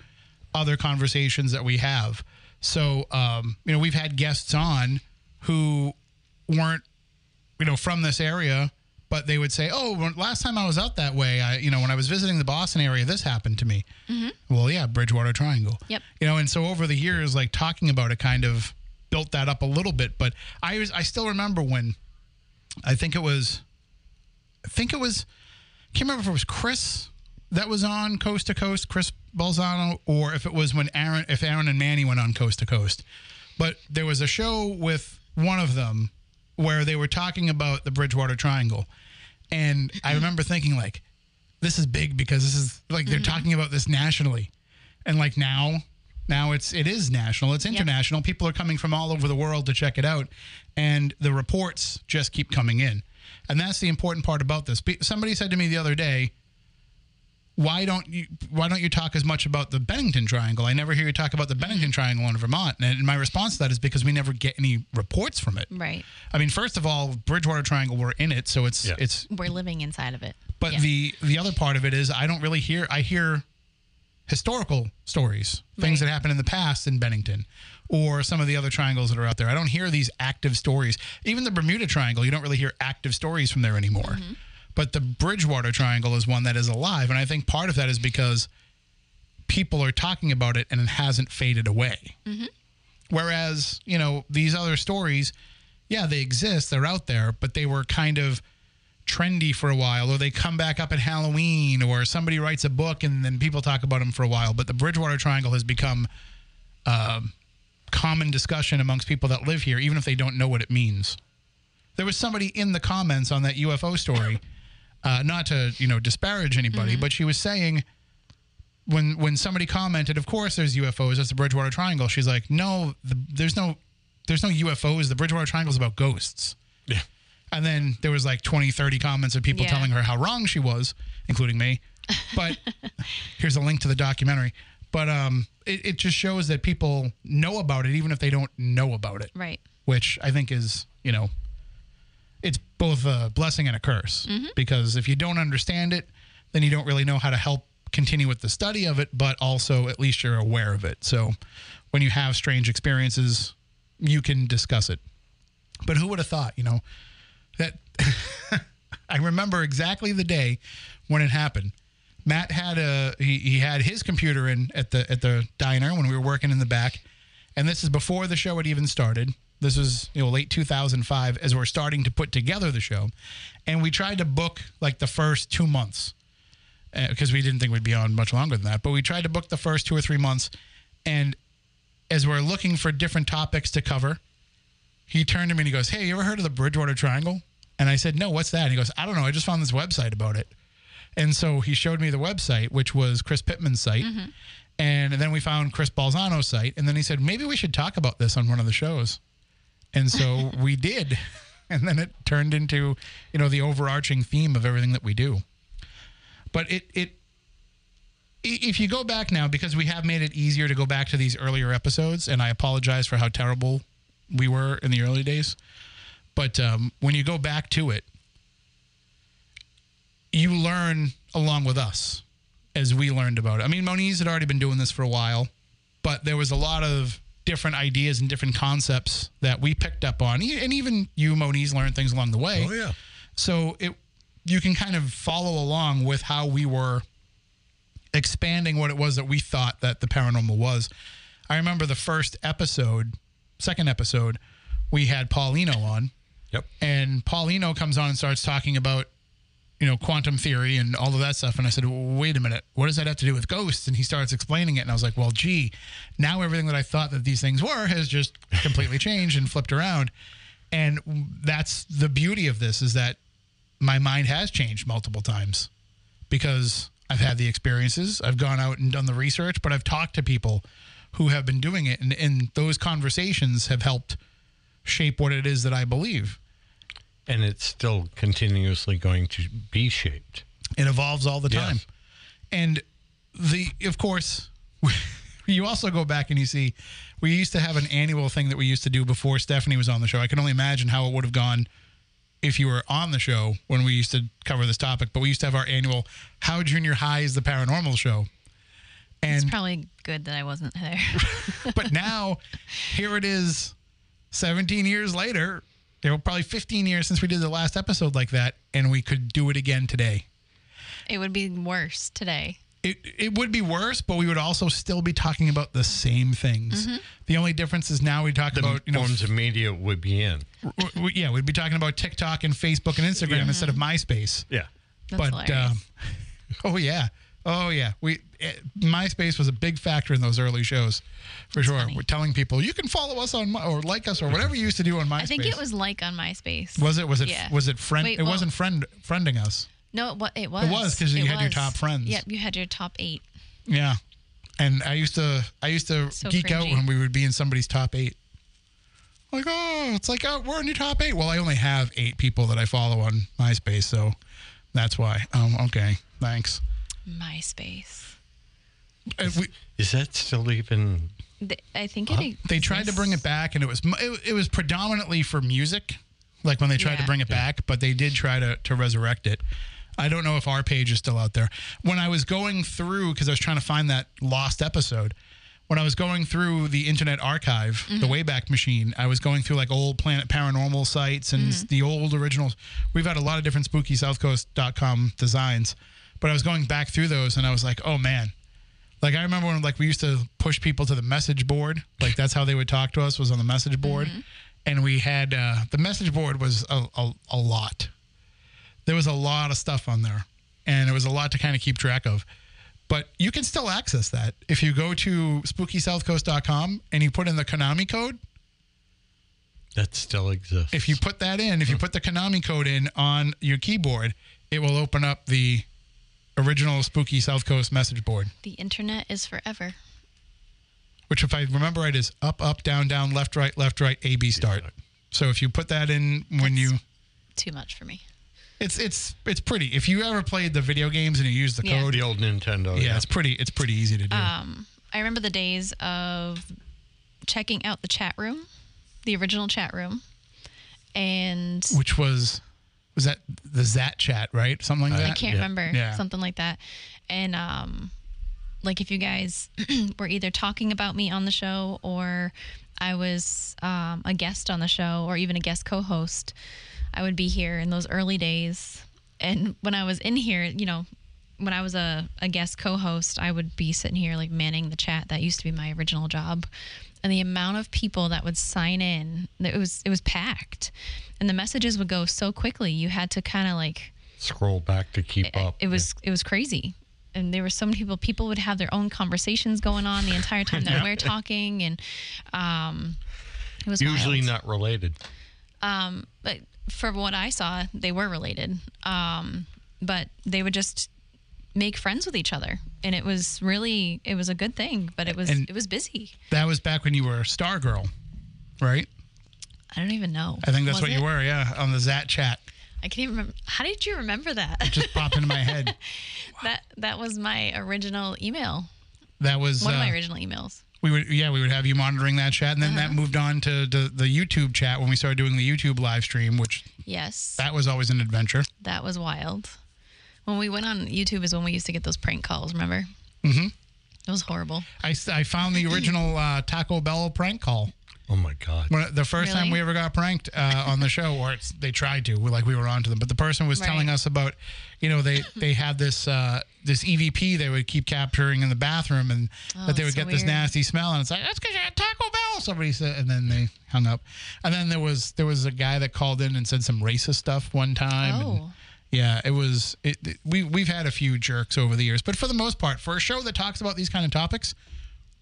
other conversations that we have. So, um, you know, we've had guests on who weren't, you know, from this area, but they would say, "Oh, when- last time I was out that way, I, you know, when I was visiting the Boston area, this happened to me." Well, yeah, Bridgewater Triangle. Yep. You know, and so over the years, like talking about it, kind of built that up a little bit. But I was, I still remember when, I think it was, I think it was, I can't remember if it was Chris that was on Coast to Coast, Chris Balzano, or if it was when Aaron, if Aaron and Manny went on Coast to Coast. But there was a show with one of them where they were talking about the Bridgewater Triangle, and I mm-hmm. remember thinking like, this is big because this is like they're mm-hmm. talking about this nationally, and like now. Now it's it is national. It's international. People are coming from all over the world to check it out, and the reports just keep coming in, and that's the important part about this. Somebody said to me the other day, why don't you why don't you talk as much about the Bennington Triangle? I never hear you talk about the Bennington mm-hmm. Triangle in Vermont. And my response to that is because we never get any reports from it. right. I mean, first of all, Bridgewater Triangle we're in it, so it's Yeah. it's We're living inside of it. but Yeah. the the other part of it is I don't really hear I hear historical stories, things Right. that happened in the past in Bennington or some of the other triangles that are out there. I don't hear these active stories. Even the Bermuda Triangle, you don't really hear active stories from there anymore. Mm-hmm. But the Bridgewater Triangle is one that is alive, and I think part of that is because people are talking about it and it hasn't faded away. Whereas, you know, these other stories, yeah, they exist, they're out there, but they were kind of trendy for a while, or they come back up at Halloween, or somebody writes a book and then people talk about them for a while. But the Bridgewater Triangle has become um, common discussion amongst people that live here, even if they don't know what it means. There was somebody in the comments on that UFO story, uh, not to you know disparage anybody, but she was saying when when somebody commented, of course there's UFOs. That's the Bridgewater Triangle. She's like, no, the, there's no there's no UFOs. The Bridgewater Triangle is about ghosts. Yeah. And then there was like 20, 30 comments of people Yeah. telling her how wrong she was, including me. But here's a link to the documentary. But um, it, it just shows that people know about it, even if they don't know about it, Right. which I think is, you know, it's both a blessing and a curse. Because if you don't understand it, then you don't really know how to help continue with the study of it, but also at least you're aware of it. So when you have strange experiences, you can discuss it. But who would have thought, you know, that I remember exactly the day when it happened. Matt had a he, he had his computer in at the at the diner when we were working in the back, and this is before the show had even started. This was you know late 2005 as we're starting to put together the show, and we tried to book like the first two months uh, because we didn't think we'd be on much longer than that. But we tried to book the first two or three months, and as we're looking for different topics to cover, he turned to me and he goes, "Hey, you ever heard of the Bridgewater Triangle?" And I said, "No, what's that?" And he goes, "I don't know. I just found this website about it." And so he showed me the website, which was Chris Pittman's site. Mm-hmm. And then we found Chris Balzano's site. And then he said, maybe we should talk about this on one of the shows. And so we did. And then it turned into, you know, the overarching theme of everything that we do. But it, it, if you go back now, because we have made it easier to go back to these earlier episodes, and I apologize for how terrible we were in the early days. But um, when you go back to it, you learn along with us as we learned about it. I mean, Moniz had already been doing this for a while, but there was a lot of different ideas and different concepts that we picked up on, and even you, Moniz, learned things along the way. Oh yeah. So it you can kind of follow along with how we were expanding what it was that we thought that the paranormal was. I remember the first episode, second episode, we had Paulino on, Yep. and Paulino comes on and starts talking about you know quantum theory and all of that stuff. And i said wait a minute. What does that have to do with ghosts? And he starts explaining it. And i was like well gee now everything that i thought that these things were has just completely changed and flipped around. And that's the beauty of this is that my mind has changed multiple times because i've had the experiences. I've gone out and done the research but i've talked to people who have been doing it and, and those conversations have helped shape what it is that i believe And it's still continuously going to be shaped. It evolves all the time. Yes. And the of course you also go back and you see we used to have an annual thing that we used to do before Stephanie was on the show. I can only imagine how it would have gone if you were on the show when we used to cover this topic, but we used to have our annual How Junior High is the Paranormal show. It's probably good that I wasn't there. but now here it is 17 years later, you know, probably 15 years since we did the last episode like that and we could do it again today. it would be worse today. it, it would be worse, but we would also still be talking about the same things. The only difference is now we talk The about you know, forms of media would be in. w- w- yeah, we'd be talking about TikTok and Facebook and Instagram instead of MySpace. Yeah. That's but um, oh yeah, oh yeah, we eh, MySpace was a big factor in those early shows, for sure. funny. We're telling people you can follow us on My- or like us or whatever you used to do on MySpace. I think it was like on MySpace. Was it? Was it? Yeah. Was it friend? Wait, it well- wasn't friend friending us. No, it, wa- it was. because you It had your top friends. Yep, you had your top eight. Yeah. And I used to I used to So geek out when we would be in somebody's top eight. Like, oh, it's like oh, we're in your top eight. Well, I only have eight people that I follow on MySpace, so that's why. Um, okay, thanks. MySpace. We, Is that still even? Th- I think it. they tried to bring it back, and it was it, it was predominantly for music, like when they tried to bring it back, but they did try to to resurrect it. I don't know if our page is still out there. When I was going through, because I was trying to find that lost episode, when I was going through the Internet Archive, the mm-hmm. Wayback Machine, I was going through like old Planet Paranormal sites and mm-hmm. the old originals. We've had a lot of different spooky SpookySouthCoast.com designs, but I was going back through those and I was like, oh man. Like I remember when like we used to push people to the message board. Like that's how they would talk to us was on the message board, and we had uh, the message board was a, a, a lot. There was a lot of stuff on there, and it was a lot to kind of keep track of. But you can still access that if you go to SpookySouthCoast.com and you put in the Konami code. That still exists. If you put that in, if you put the Konami code in on your keyboard, it will open up the original Spooky South Coast message board. The internet is forever. which if I remember right is up, up, down, down, left, right, left, right, A, B start. So if you put that in when you, Too much for me. it's it's it's pretty. If you ever played the video games and you use the Yeah. code, the old Nintendo. yeah, it's pretty it's pretty easy to do. Um, I remember the days of checking out the chat room, the original chat room, and which was was that the Zat chat, right? Something like that. I can't yeah. remember Yeah. something like that. And um, like if you guys were either talking about me on the show or I was um, a guest on the show or even a guest co-host, I would be here in those early days. And when I was in here, you know, when I was a, a guest co-host, I would be sitting here like manning the chat. That used to be my original job. And the amount of people that would sign in, it was it was packed. And the messages would go so quickly. You had to kind of like Scroll back to keep it, up. it was it was crazy and there were so many people people would have their own conversations going on the entire time that we're talking and um it was usually wild. not related. um but for what i saw they were related um but they would just make friends with each other and it was really it was a good thing but it was And- it was busy That was back when you were a Star Girl, right? i don't even know I think that's Was what it? you were, yeah, on the Zat chat. i can't even remember how did you remember that It Just popped into my head. that that was my original email That was one of my uh, original emails we would yeah we would have you monitoring that chat, and then Uh-huh. that moved on to the, the YouTube chat when we started doing the YouTube live stream, which yes that was always an adventure. That was wild. When we went on YouTube is when we used to get those prank calls. Remember? Mm-hmm. It was horrible. I, I found the original uh, Taco Bell prank call. Oh my god. When, the first time we ever got pranked uh, on the show, or it's, they tried to, we like we were onto them, but the person was telling us about, you know, they they had this uh, this EVP they would keep capturing in the bathroom, and that they would so get this nasty smell, and it's like that's because you had Taco Bell. Somebody said, and then they hung up, and then there was there was a guy that called in and said some racist stuff one time. and- Oh. Yeah, it was. It, it- we we've had a few jerks over the years, but for the most part, for a show that talks about these kind of topics,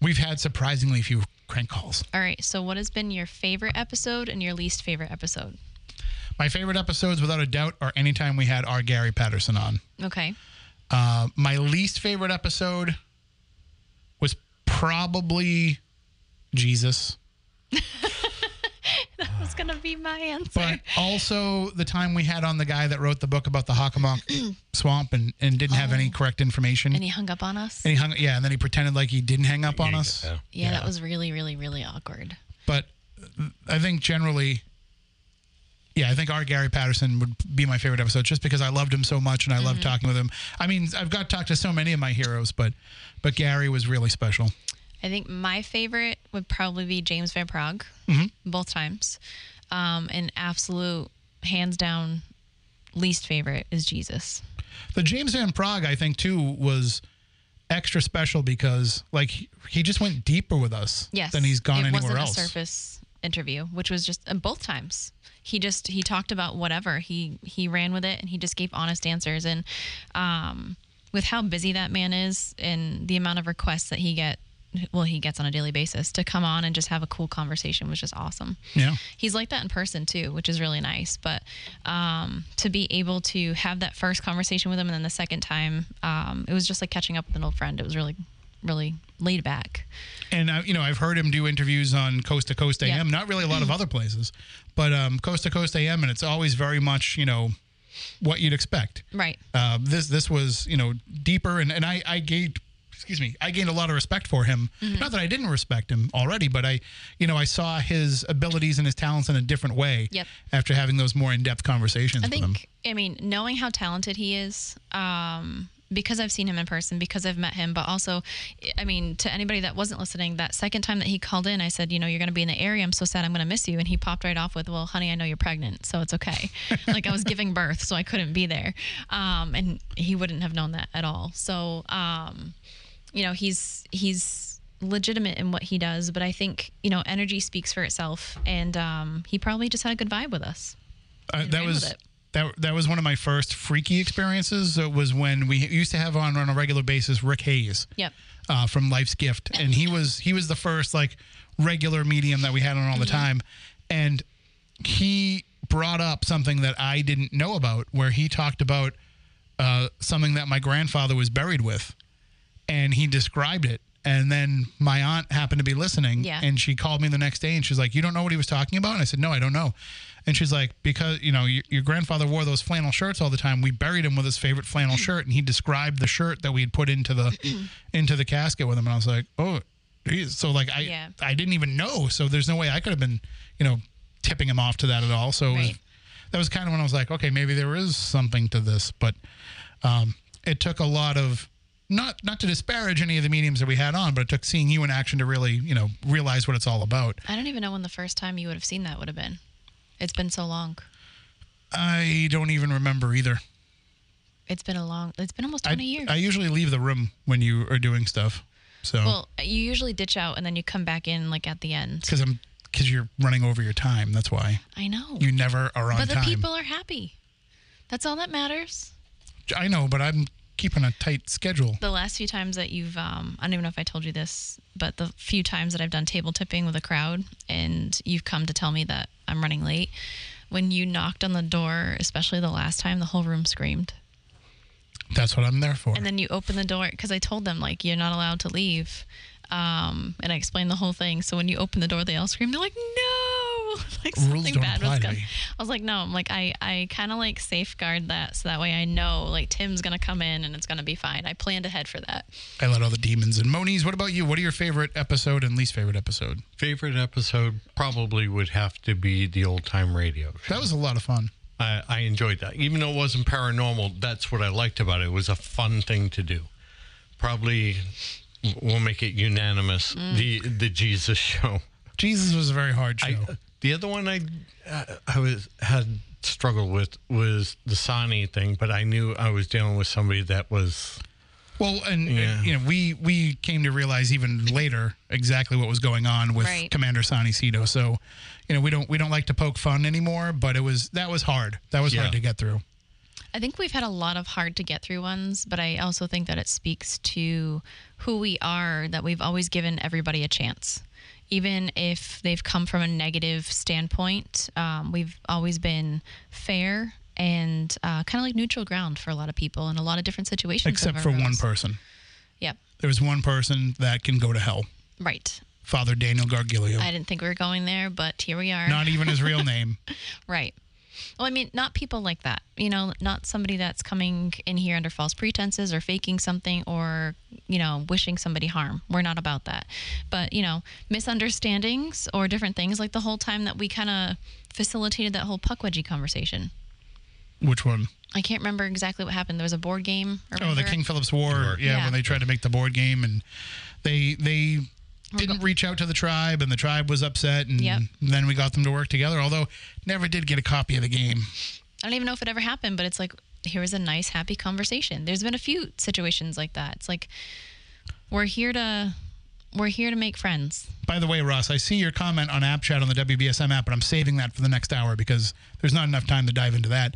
we've had surprisingly few crank calls. All right. So, what has been your favorite episode and your least favorite episode? My favorite episodes, without a doubt, are anytime we had our Gary Patterson on. Okay. Uh, my least favorite episode was probably Jesus, That was gonna be my answer. but also the time we had on the guy that wrote the book about the Hockomock Swamp and, and didn't have any oh. correct information. and he hung up on us. And he hung, yeah, and then he pretended like he didn't hang up on us. Yeah. yeah, that was really, really, really awkward. but I think generally, yeah, I think our Gary Patterson would be my favorite episode just because I loved him so much and I loved mm-hmm. talking with him. I mean, I've got to talk to so many of my heroes, but but Gary was really special. I think my favorite would probably be James Van Praagh, both times. Um, and absolute, hands down, least favorite is Jesus. The James Van Praagh, I think, too, was extra special because like he, he just went deeper with us Yes. than he's gone it anywhere wasn't else. a surface interview, which was just and both times. He just he talked about whatever. He he ran with it and he just gave honest answers. And um, with how busy that man is and the amount of requests that he get well he gets on a daily basis to come on and just have a cool conversation was just awesome. Yeah. He's like that in person too, which is really nice. But um, to be able to have that first conversation with him and then the second time, um, it was just like catching up with an old friend. It was really, really laid back. And I, you know, I've heard him do interviews on Coast to Coast AM. Yeah. Not really a lot of other places, but um, Coast to Coast AM, and it's always very much you know what you'd expect. Right. Uh, this this was you know deeper, and and I I gained excuse me I gained a lot of respect for him. Mm-hmm. Not that I didn't respect him already, but I you know I saw his abilities and his talents in a different way. Yep. After having those more in depth conversations I with him. think, I mean, knowing how talented he is, um, because I've seen him in person, because I've met him, but also, I mean, to anybody that wasn't listening, that second time that he called in, I said, you know, you're going to be in the area. I'm so sad. I'm going to miss you. And he popped right off with, well, honey, I know you're pregnant, so it's okay. like I was giving birth, so I couldn't be there. Um, and he wouldn't have known that at all. So, um, you know, he's he's legitimate in what he does, but I think you know, energy speaks for itself, and um, he probably just had a good vibe with us. Uh, that was that that was one of my first freaky experiences. It was when we used to have on on a regular basis Rick Hayes Yep. uh, from Life's Gift, and he was he was the first like regular medium that we had on all the time, and he brought up something that I didn't know about, where he talked about uh, something that my grandfather was buried with, and he described it. And then my aunt happened to be listening, Yeah. and she called me the next day, and she's like, "You don't know what he was talking about?" And I said, "No, I don't know." And she's like, "Because you know your, your grandfather wore those flannel shirts all the time. We buried him with his favorite flannel shirt, and he described the shirt that we had put into the into the casket with him." And I was like, "Oh." geez." So like I Yeah. I didn't even know. So there's no way I could have been you know tipping him off to that at all. So was, Right. that was kind of when I was like, okay, maybe there is something to this. But um, it took a lot of not not to disparage any of the mediums that we had on, but it took seeing you in action to really you know realize what it's all about. I don't even know when the first time you would have seen that would have been. It's been so long. I don't even remember either. It's been a long. It's been almost I, 20 years. I usually leave the room when you are doing stuff. So well, you usually ditch out and then you come back in like at the end. because I'm because you're running over your time. That's why I know. you never are on but the time. people are happy. That's all that matters. I know, but I'm keeping a tight schedule. The last few times that you've, um, I don't even know if I told you this, but the few times that I've done table tipping with a crowd and you've come to tell me that I'm running late, when you knocked on the door, especially the last time, the whole room screamed. That's what I'm there for. And then you open the door because I told them like you're not allowed to leave, um, and I explained the whole thing. So when you open the door, they all scream. They're like, "No!" like something bad apply was to coming. I was like, "No." I'm like, I I kind of like safeguard that so that way I know like Tim's gonna come in and it's gonna be fine. I planned ahead for that. I let all the demons and monies. what about you? What are your favorite episode and least favorite episode? Favorite episode probably would have to be the old time radio. show. That was a lot of fun. I, I enjoyed that. Even though it wasn't paranormal, that's what I liked about it. It was a fun thing to do. Probably we'll make it unanimous. Mm. The the Jesus show. Jesus was a very hard show. I, the other one I uh, I was had struggled with was the Sani thing, but I knew I was dealing with somebody that was well, and, and, you know, we we came to realize even later exactly what was going on with Right. Commander Sani Cito. So, you know, we don't we don't like to poke fun anymore, but it was that was hard. That was Yeah. hard to get through. I think we've had a lot of hard to get through ones, but I also think that it speaks to who we are, that we've always given everybody a chance. Even if they've come from a negative standpoint, um, we've always been fair and uh, kind of like neutral ground for a lot of people in a lot of different situations. Except for one person. Yep. There was one person that can go to hell. Right. Father Daniel Gargilio. I didn't think we were going there, but here we are. Not even his real name. Right. Well, I mean, not people like that. You know, not somebody that's coming in here under false pretenses or faking something or, you know, wishing somebody harm. We're not about that. But, you know, misunderstandings or different things like the whole time that we kind of facilitated that whole puck wedgie conversation. Which one? I can't remember exactly what happened. There was a board game. Oh, the? King Philip's War. War. Yeah, Yeah. when they tried to make the board game and they they didn't reach out to the tribe and the tribe was upset and Yep. then we got them to work together. Although never did get a copy of the game. I don't even know if it ever happened, but it's like here was a nice, happy conversation. There's been a few situations like that. It's like we're here to we're here to make friends. By the way, Ross, I see your comment on app chat on the WBSM app, but I'm saving that for the next hour because there's not enough time to dive into that.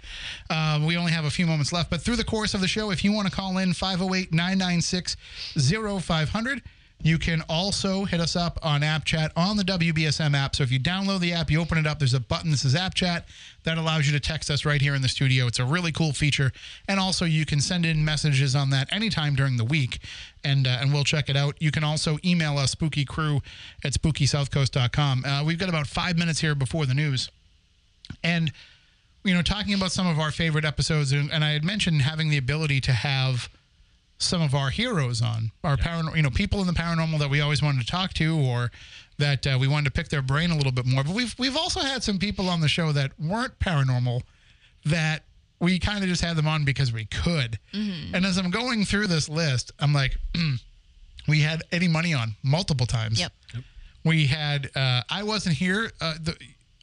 Uh, we only have a few moments left, but through the course of the show, if you want to call in 508 996 0500, you can also hit us up on app chat on the WBSM app. So if you download the app, you open it up, there's a button that says app chat that allows you to text us right here in the studio. It's a really cool feature. And also, you can send in messages on that anytime during the week, and uh, and we'll check it out. You can also email us, spookycrew at spookysouthcoast.com. Uh, we've got about five minutes here before the news. And, you know, talking about some of our favorite episodes, and, and I had mentioned having the ability to have some of our heroes on our paranormal, you know, people in the paranormal that we always wanted to talk to, or that uh, we wanted to pick their brain a little bit more. But we've we've also had some people on the show that weren't paranormal that we kind of just had them on because we could. And as I'm going through this list, I'm like, we had Eddie Money on multiple times. Yep. We had uh, I wasn't here. Uh, the,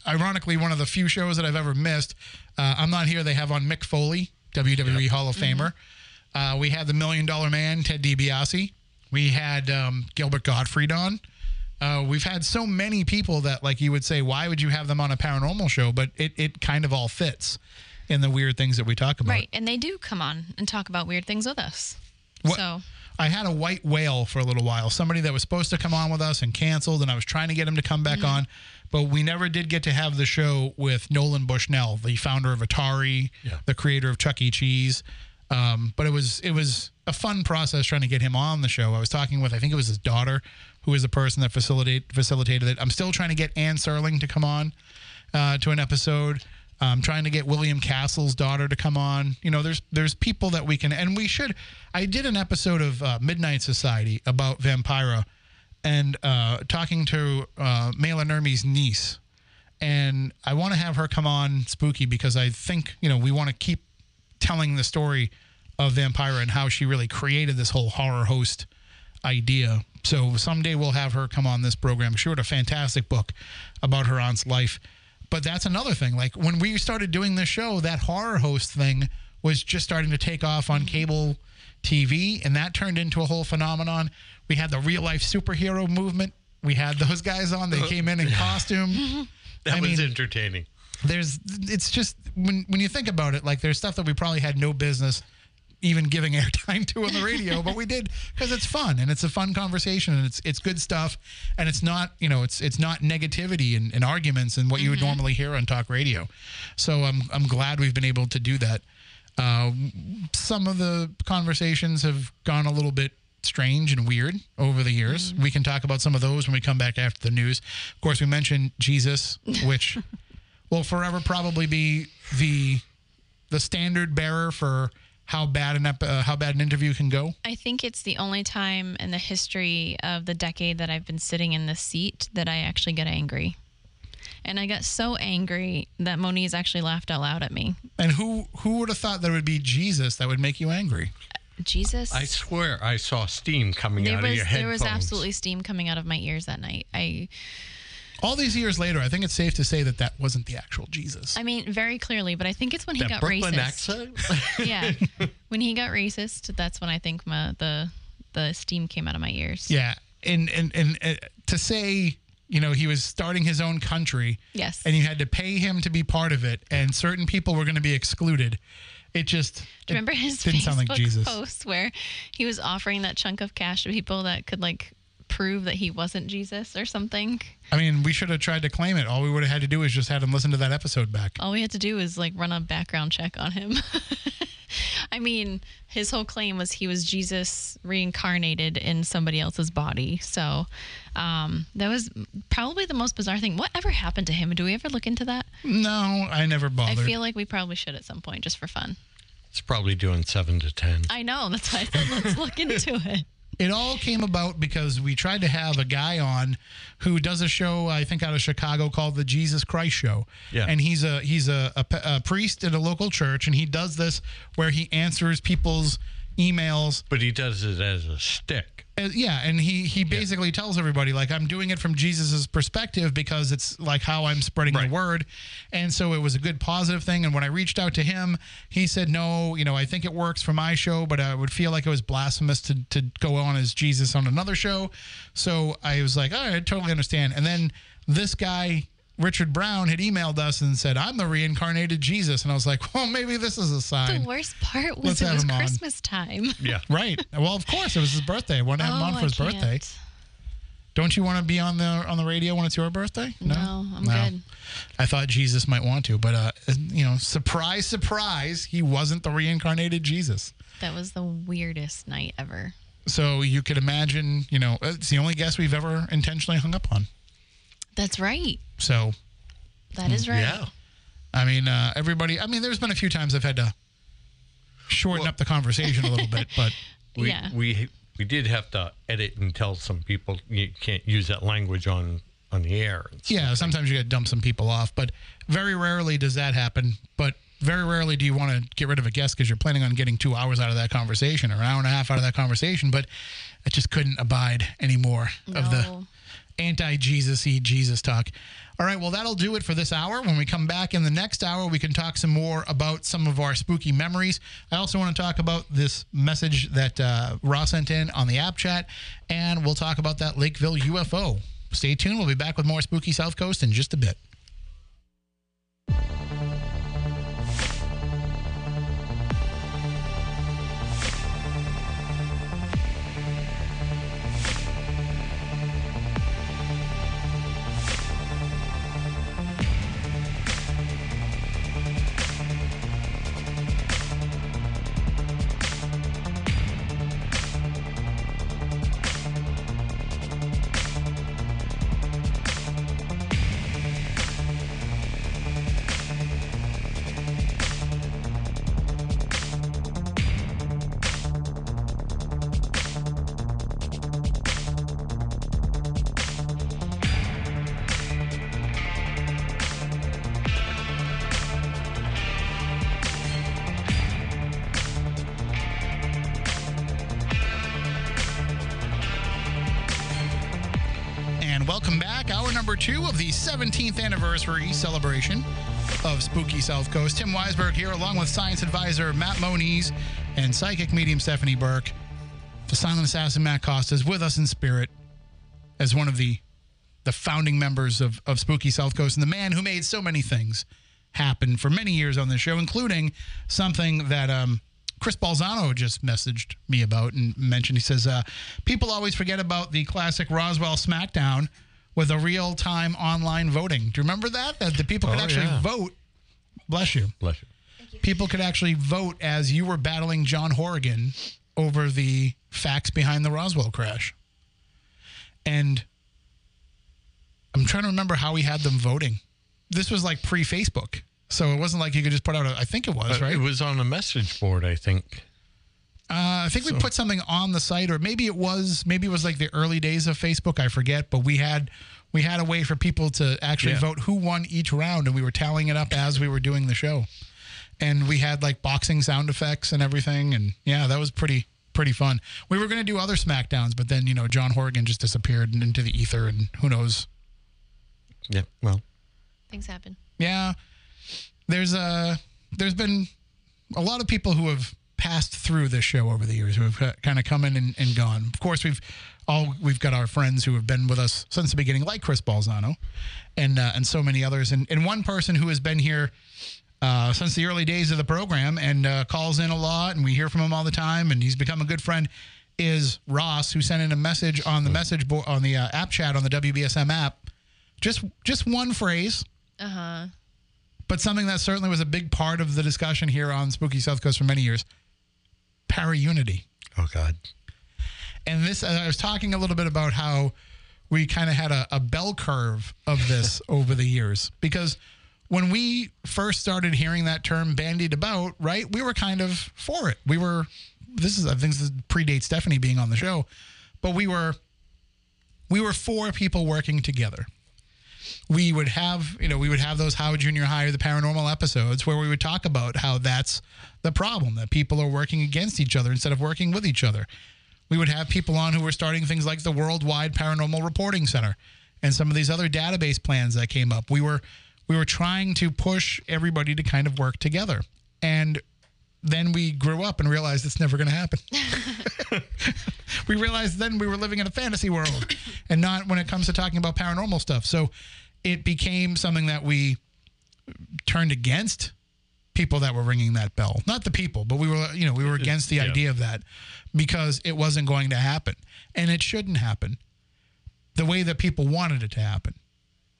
ironically, one of the few shows that I've ever missed. Uh, I'm not here. They have on Mick Foley, WWE Hall of Famer. Uh, we had the Million Dollar Man, Ted DiBiase. We had um, Gilbert Gottfried on. Uh, we've had so many people that, like, you would say, why would you have them on a paranormal show? But it, it kind of all fits in the weird things that we talk about. Right. And they do come on and talk about weird things with us. What- So I had a white whale for a little while. Somebody that was supposed to come on with us and canceled, and I was trying to get him to come back on, but we never did get to have the show with Nolan Bushnell, the founder of Atari, Yeah. the creator of Chuck E. Cheese. Um, but it was it was a fun process trying to get him on the show. I was talking with I think it was his daughter, who is the person that facilitate facilitated it. I'm still trying to get Anne Serling to come on uh, to an episode. I'm trying to get William Castle's daughter to come on. You know, there's there's people that we can, and we should. I did an episode of uh, Midnight Society about Vampira, and uh, talking to uh, Maila Nurmi's niece, and I want to have her come on Spooky because I think you know we want to keep telling the story of Vampira and how she really created this whole horror host idea. So someday we'll have her come on this program. She wrote a fantastic book about her aunt's life. But that's another thing. Like when we started doing this show, that horror host thing was just starting to take off on cable TV, and that turned into a whole phenomenon. We had the real life superhero movement. We had those guys on. They uh, came in in costume. That I was mean- entertaining. There's it's just when when you think about it like there's stuff that we probably had no business even giving airtime to on the radio but we did because it's fun and it's a fun conversation and it's it's good stuff and it's not you know it's it's not negativity and, and arguments and what you would normally hear on talk radio so i'm i'm glad we've been able to do that uh, some of the conversations have gone a little bit strange and weird over the years. We can talk about some of those when we come back after the news. Of course, we mentioned Jesus, which will forever probably be the the standard bearer for how bad an ep- uh, how bad an interview can go. I think it's the only time in the history of the decade that I've been sitting in this seat that I actually get angry. And I got so angry that Moniz actually laughed out loud at me. And who who would have thought that it would be Jesus that would make you angry? Jesus. I swear I saw steam coming there out was of your head. there was absolutely steam coming out of my ears that night. I All these years later, I think it's safe to say that that wasn't the actual Jesus. I mean very clearly, but I think it's when he that got Brooklyn racist. accent. yeah. when he got racist, that's when I think my, the the steam came out of my ears. Yeah, and and and uh, to say you know he was starting his own country. Yes. and you had to pay him to be part of it, and certain people were going to be excluded. It just Do remember his didn't Facebook sound like Jesus. post where he was offering that chunk of cash to people that could like prove that he wasn't Jesus or something? I mean, we should have tried to claim it. All we would have had to do is just had him listen to that episode back. All we had to do was like run a background check on him. I mean, his whole claim was he was Jesus reincarnated in somebody else's body. So um, that was probably the most bizarre thing. Whatever happened to him? Do we ever look into that? No, I never bothered. I feel like we probably should at some point just for fun. It's probably doing seven to ten. I know. That's why I said let's look into it. It all came about because we tried to have a guy on who does a show I think out of Chicago called the Jesus Christ Show. Yeah. And he's a he's a, a, a priest at a local church and he does this where he answers people's emails But he does it as a stick. Uh, yeah, and he he basically tells everybody like I'm doing it from Jesus's perspective because it's like how I'm spreading Right. the word, and so it was a good positive thing. And when I reached out to him, he said, "No, you know, I think it works for my show, but I would feel like it was blasphemous to to go on as Jesus on another show." So I was like, "All right, I totally understand." And then this guy. Richard Brown had emailed us and said, "I'm the reincarnated Jesus," and I was like, "Well, maybe this is a sign." The worst part was Let's it was him on. Christmas time. Yeah. Right. Well, of course, it was his birthday. I want to have him on for I his birthday. can't. Don't you want to be on the on the radio when it's your birthday? No, I'm good. I thought Jesus might want to, but uh, you know, surprise, surprise, he wasn't the reincarnated Jesus. That was the weirdest night ever. So you could imagine, you know, it's the only guest we've ever intentionally hung up on. That's right. So That is right. Yeah. I mean, uh, everybody. I mean, there's been a few times I've had to shorten Well- up the conversation a little bit, but We, Yeah. we we did have to edit and tell some people you can't use that language on on the air. yeah, sometimes you got to dump some people off, but very rarely does that happen. But very rarely do you want to get rid of a guest because you're planning on getting two hours out of that conversation or an hour and a half out of that conversation. But I just couldn't abide any anymore of the No. Anti Jesus y Jesus talk. All right, well, that'll do it for this hour. When we come back in the next hour, we can talk some more about some of our spooky memories. I also want to talk about this message that uh, Ross sent in on the app chat, and we'll talk about that Lakeville UFO. Stay tuned. We'll be back with more spooky South Coast in just a bit. Number two of the 17th anniversary celebration of Spooky South Coast. Tim Weisberg here, along with science advisor Matt Moniz and psychic medium Stephanie Burke. The silent assassin Matt Costa is with us in spirit as one of the the founding members of, of Spooky South Coast and the man who made so many things happen for many years on this show, including something that um, Chris Balzano just messaged me about and mentioned. He says, uh, People always forget about the classic Roswell SmackDown with a real time online voting. Do you remember that? That the people could Oh, actually yeah. vote. Bless you. Bless you. People could actually vote as you were battling John Horrigan over the facts behind the Roswell crash. And I'm trying to remember how we had them voting. This was like pre Facebook. So it wasn't like you could just put out a, I think it was, Uh, right? It was on a message board, I think. Uh, I think we put something on the site, or maybe it was maybe it was like the early days of Facebook. I forget, but we had we had a way for people to actually Yeah. vote who won each round, and we were tallying it up as we were doing the show. And we had like boxing sound effects and everything, and yeah, that was pretty pretty fun. We were going to do other Smackdowns, but then you know John Horgan just disappeared into the ether, and who knows Yeah. Well, Things happen. yeah there's a there's been a lot of people who have passed through this show over the years. Who have kind of come in and, and gone. Of course we've all we've got our friends who have been with us since the beginning like chris balzano and uh, and so many others. And, and one person who has been here uh, since the early days of the program and uh, calls in a lot and we hear from him all the time and he's become a good friend is ross who sent in a message on the message board on the uh, app chat on the wbsm app. Just just one phrase. Uh huh. but something that certainly was a big part of the discussion here on Spooky South Coast for many years para unity. oh God. And this, I was talking a little bit about how we kind of had a, a bell curve of this over the years because when we first started hearing that term bandied about, right, we were kind of for it. We were, this is, I think this predates Stephanie being on the show, but we were, we were for people working together. We would have, you know, we would have those How Junior High or the Paranormal episodes where we would talk about how that's the problem, that people are working against each other instead of working with each other. We would have people on who were starting things like the Worldwide Paranormal Reporting Center and some of these other database plans that came up. We were we were trying to push everybody to kind of work together. And then we grew up and realized it's never going to happen. we realized then we were living in a fantasy world and not when it comes to talking about paranormal stuff. So it became something that we turned against people that were ringing that bell. Not the people, but we were, you know, we were against the Yeah. idea of that because it wasn't going to happen. And it shouldn't happen the way that people wanted it to happen.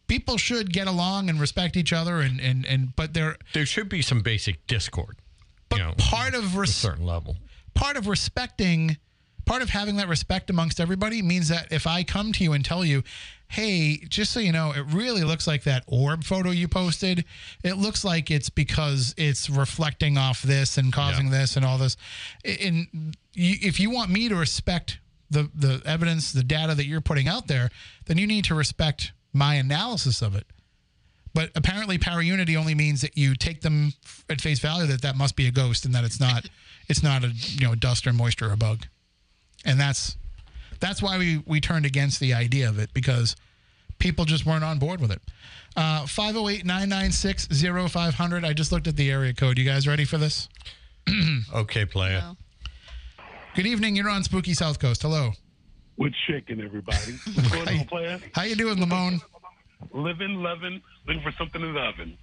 People should get along and respect each other and and and but there There should be some basic discord. but you know, part of a certain level. part of respecting part of having that respect amongst everybody means that if I come to you and tell you, hey, just so you know, it really looks like that orb photo you posted. It looks like it's because it's reflecting off this and causing Yeah. this and all this. And if you want me to respect the the evidence, the data that you're putting out there, then you need to respect my analysis of it. But apparently, para unity only means that you take them at face value that that must be a ghost and that it's not it's not a you know dust or moisture or a bug, and that's that's why we we turned against the idea of it because people just weren't on board with it. Uh, 508 996 0500. I just looked at the area code. You guys ready for this? Okay, player. No. Good evening. You're on Spooky South Coast. Hello. What's shaking, everybody? What's going on, player? How you doing, Lamone? Living, loving, looking for something in the oven.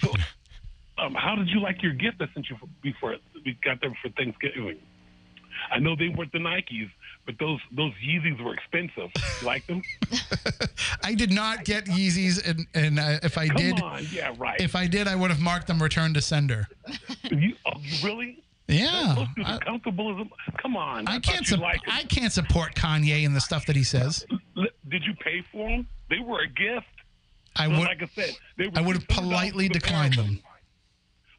So, um, how did you like your gift I sent you for, before we got there for Thanksgiving? I know they weren't the Nikes, but those those Yeezys were expensive. You like them? I did not get Yeezys, and, and uh, if I Come did, on, yeah, right. if I did, I would have marked them return to sender. you, oh, you really? Yeah, I, comfortable Come on, I thought can't. Su- like. I can't support Kanye and the stuff that he says. Did you pay for them? They were a gift. I would. like I said, they were I would have politely declined them.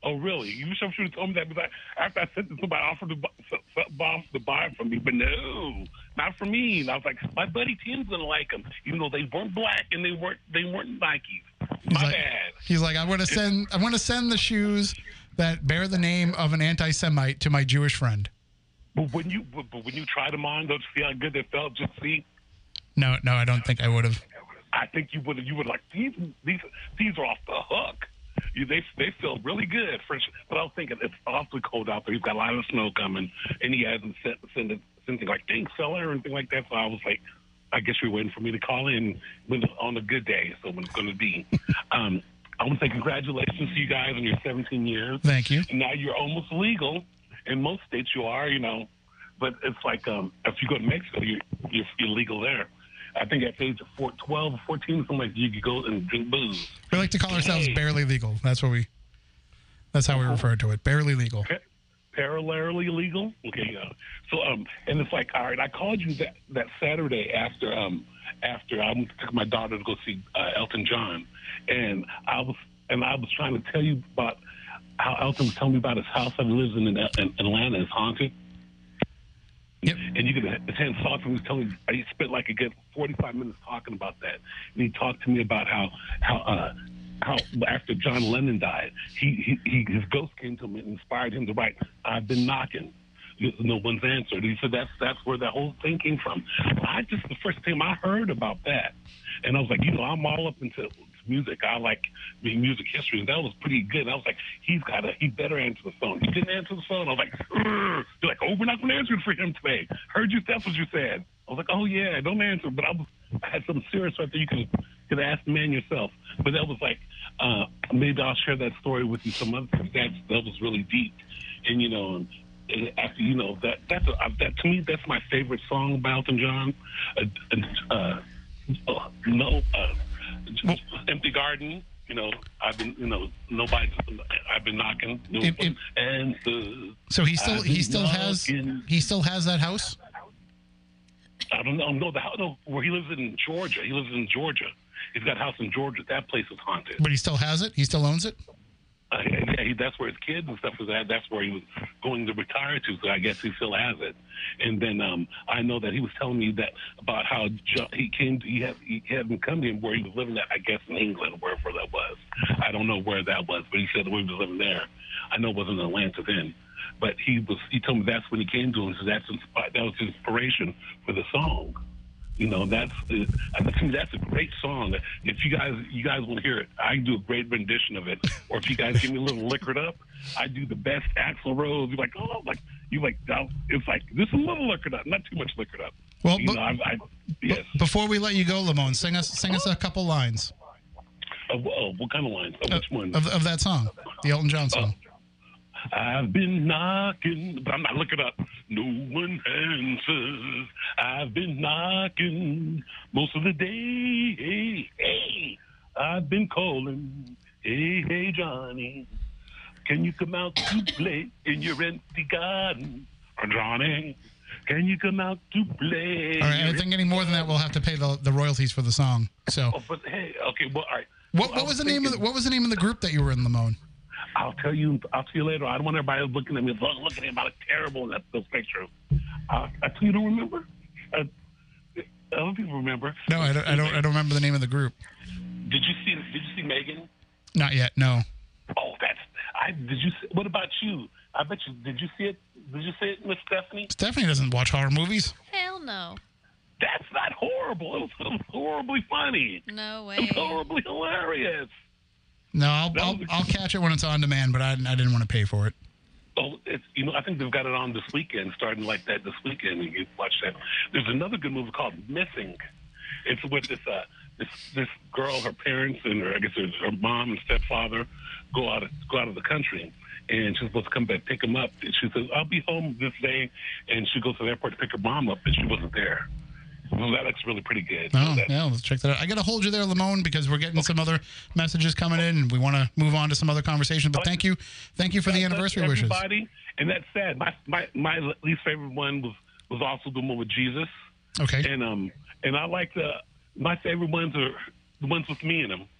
Oh, really? You should have told me that because I, after I sent it, somebody offered to buy, s- s- boss to buy it from me, but no, not for me. And I was like, my buddy Tim's gonna like them, even though they weren't black and they weren't they weren't Nikes. He's My like, bad. he's like, I want to send. I want to send the shoes that bear the name of an anti-Semite to my Jewish friend. But when you but, when you tried them on, don't you see how good they felt? Just see, No, no, I don't think I would have. I think you would you would like these these these are off the hook. You, they they feel really good. For, but I was thinking it's awfully cold out there. He's got a lot of snow coming, and he hasn't sent sent anything like thanks fella or anything like that. So I was like, I guess you're waiting for me to call in when on a good day. So when it's going to be. Um, I want to say congratulations to you guys on your 17 years. Thank you. Now you're almost legal. In most states, you are, you know, but it's like um, if you go to Mexico, you're, you're, you're legal there. I think at age of four, 12 or 14, something like that, you could go and drink booze. We like to call ourselves Hey. barely legal. That's what we. That's how we refer to it. Barely legal. Pa- Parallelly legal. Okay, yeah. So um, and it's like, all right, I called you that that Saturday after um after I took my daughter to go see uh, Elton John, and I was and I was trying to tell you about how Elton was telling me about his house that he lives in in, in Atlanta is haunted. Yep. And you could attend talk from him telling he spent like a good forty five minutes talking about that. And he talked to me about how how uh how after John Lennon died, he, he, he his ghost came to him and inspired him to write "I've been knocking." No one's answered. He said that's that's where that whole thing came from. I just the first time I heard about that, and I was like, you know, I'm all up into music. I like the music history, and that was pretty good. I was like, he's got to, he better answer the phone. He didn't answer the phone. I was like, they're like, oh, we're not going to answer it for him today. Heard you. That's what you said. I was like, oh yeah, don't answer. But I was, I had some serious right there. You could could ask the man yourself. But that was like, uh, maybe I'll share that story with you some other time. That that was really deep, and you know. And, after you know that that's a, that to me that's my favorite song by Elton John. Uh, uh, uh, no, uh, empty garden. You know, I've been you know nobody. I've been knocking. No It- it- one answers. So he still he still has he still has that house. I don't know. No, the house no, where he lives in Georgia. He lives in Georgia. He's got a house in Georgia. That place is haunted. But he still has it. He still owns it. Uh, he, that's where his kids and stuff was at. That's where he was going to retire to. So I guess he still has it. And then um, I know that he was telling me that about how he came. To, he had he hadn't come to him where he was living at. I guess in England, wherever that was. I don't know where that was, but he said we was living there. I know it wasn't Atlanta then. But he was. He told me that's when he came to him. So that's that was inspiration for the song. You know, that's uh, I think that's a great song. If you guys you guys want to hear it, I can do a great rendition of it. Or if you guys give me a little liquored up, I do the best Axl Rose. You're like, oh, like you like it's like this is a little liquored up, not too much liquored up. Well, you but- know, I, I yes. Before we let you go, Lamone, sing us sing us a couple lines Uh, oh, what kind of lines? Oh, which one? of, of that song, the Elton John song. I've been knocking, but I'm not looking up. No one answers. I've been knocking most of the day. Hey, hey, I've been calling. Hey, hey, Johnny, can you come out to play in your empty garden? Oh, Johnny, can you come out to play? All right, I think any more than that, we'll have to pay the, the royalties for the song. So, Oh, but hey, okay, well, all right. what, what was the name of the, what was the name of the group that you were in, Lamone? I'll tell you. I'll tell you later. I don't want everybody looking at me. Look, looking at me. I look terrible in that, those pictures. Uh, I tell you, don't remember. Uh, other people remember. No, I don't, I don't. I don't remember the name of the group. Did you see? Did you see Megan? Not yet. No. Oh, that's. I did you. See, what about you? I bet you. Did you see it? Did you see it, Miss Stephanie? Stephanie doesn't watch horror movies. Hell no. That's not horrible. It was, it was horribly funny. No It was way. horribly hilarious. No, I'll I'll, I'll catch it when it's on demand, but I, I didn't want to pay for it. Oh, it's you know I think they've got it on this weekend, starting like that this weekend. You can watch that. There's another good movie called Missing. It's with this uh this this girl, her parents, and her, I guess her, her mom and stepfather go out of, go out of the country, and she's supposed to come back pick them up. And she says, "I'll be home this day," and she goes to the airport to pick her mom up, and she wasn't there. Well, that looks really pretty good. Oh, That- yeah, let's check that out. I got to hold you there, Lamone, because we're getting some other messages coming in, and we want to move on to some other conversation. But thank you, thank you for the God anniversary wishes. everybody. And that's sad. My my my least favorite one was was also the one with Jesus. Okay. And um and I like the my favorite ones are the ones with me in them.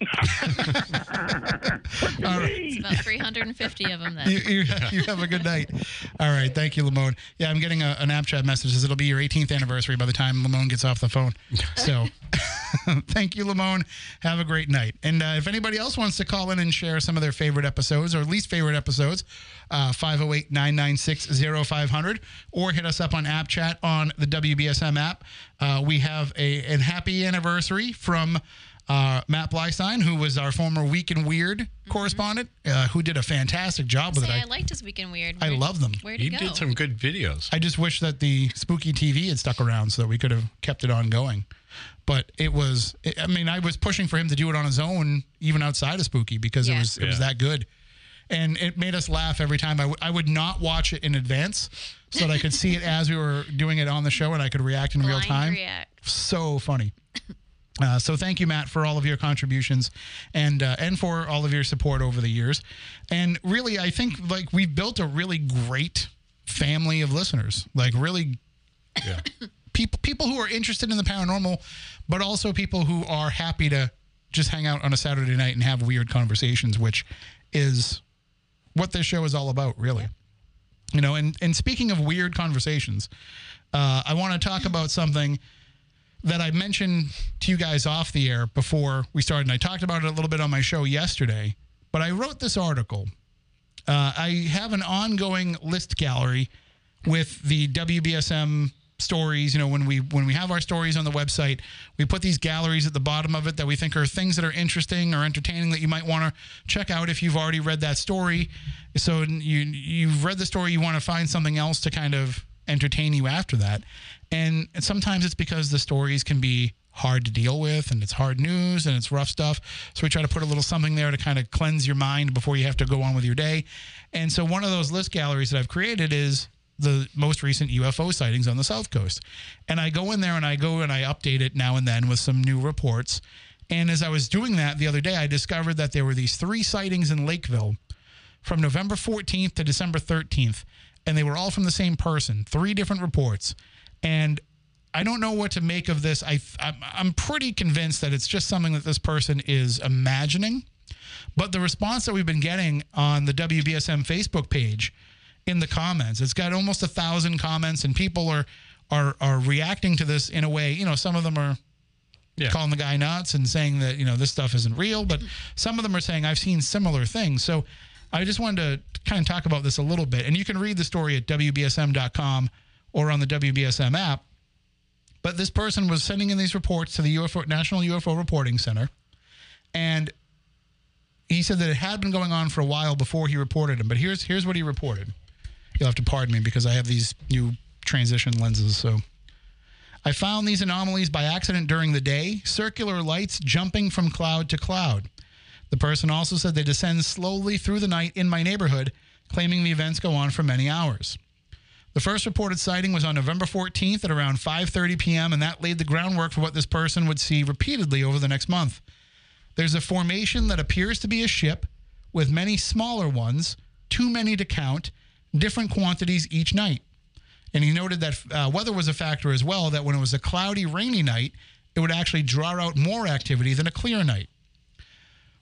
All right. It's about 350 of them then. You, you, you have a good night. All right. Thank you, Lamone. Yeah, I'm getting a, an app chat message. Says it'll be your 18th anniversary by the time Lamone gets off the phone. So thank you, Lamone. Have a great night. And uh, if anybody else wants to call in and share some of their favorite episodes or least favorite episodes, 508 996 0500 or hit us up on app chat on the WBSM app. Uh, we have a an happy anniversary from uh, Matt Blystein, who was our former Week in Weird correspondent, uh, who did a fantastic job with it. I, I liked his weekend weird. I Where'd- love them. Where'd He it go? did some good videos. I just wish that the spooky TV had stuck around so that we could have kept it on going. But it was, I mean, I was pushing for him to do it on his own, even outside of spooky, because it was it was that good, and it made us laugh every time. I, w- I would not watch it in advance so that I could see it as we were doing it on the show and I could react in real time. react. So funny. Uh, so thank you, Matt, for all of your contributions and uh, and for all of your support over the years. And really, I think like we've built a really great family of listeners. Like really Yeah. people people who are interested in the paranormal, but also people who are happy to just hang out on a Saturday night and have weird conversations, which is what this show is all about, really. You know, and and speaking of weird conversations, uh, I want to talk about something that I mentioned to you guys off the air before we started. And I talked about it a little bit on my show yesterday, but I wrote this article. Uh, I have an ongoing list gallery with the WBSM stories. You know, when we when we have our stories on the website, we put these galleries at the bottom of it that we think are things that are interesting or entertaining that you might want to check out if you've already read that story. So you you've read the story, you want to find something else to kind of entertain you after that. And sometimes it's because the stories can be hard to deal with and it's hard news and it's rough stuff. So we try to put a little something there to kind of cleanse your mind before you have to go on with your day. And so one of those list galleries that I've created is the most recent UFO sightings on the South Coast. And I go in there and I go and I update it now and then with some new reports. And as I was doing that the other day, I discovered that there were these three sightings in Lakeville from November 14th to December 13th, and they were all from the same person. Three different reports, and I don't know what to make of this. I I'm, I'm pretty convinced that it's just something that this person is imagining. But the response that we've been getting on the WBSM Facebook page in the comments, it's got almost a thousand comments, and people are are are reacting to this in a way. You know, some of them are Yeah. calling the guy nuts and saying that you know this stuff isn't real but some of them are saying i've seen similar things so i just wanted to kind of talk about this a little bit. And you can read the story at wbsm.com or on the wbsm app. But this person was sending in these reports to the UFO National UFO Reporting Center. And he said that it had been going on for a while before he reported them but here's here's what he reported. You'll have to pardon me because i have these new transition lenses so. I found these anomalies by accident during the day, circular lights jumping from cloud to cloud. The person also said they descend slowly through the night in my neighborhood, claiming the events go on for many hours. The first reported sighting was on November 14th at around 5:30 p.m. and that laid the groundwork for what this person would see repeatedly over the next month. There's a formation that appears to be a ship with many smaller ones, too many to count, different quantities each night. And he noted that uh, weather was a factor as well, that when it was a cloudy, rainy night, it would actually draw out more activity than a clear night.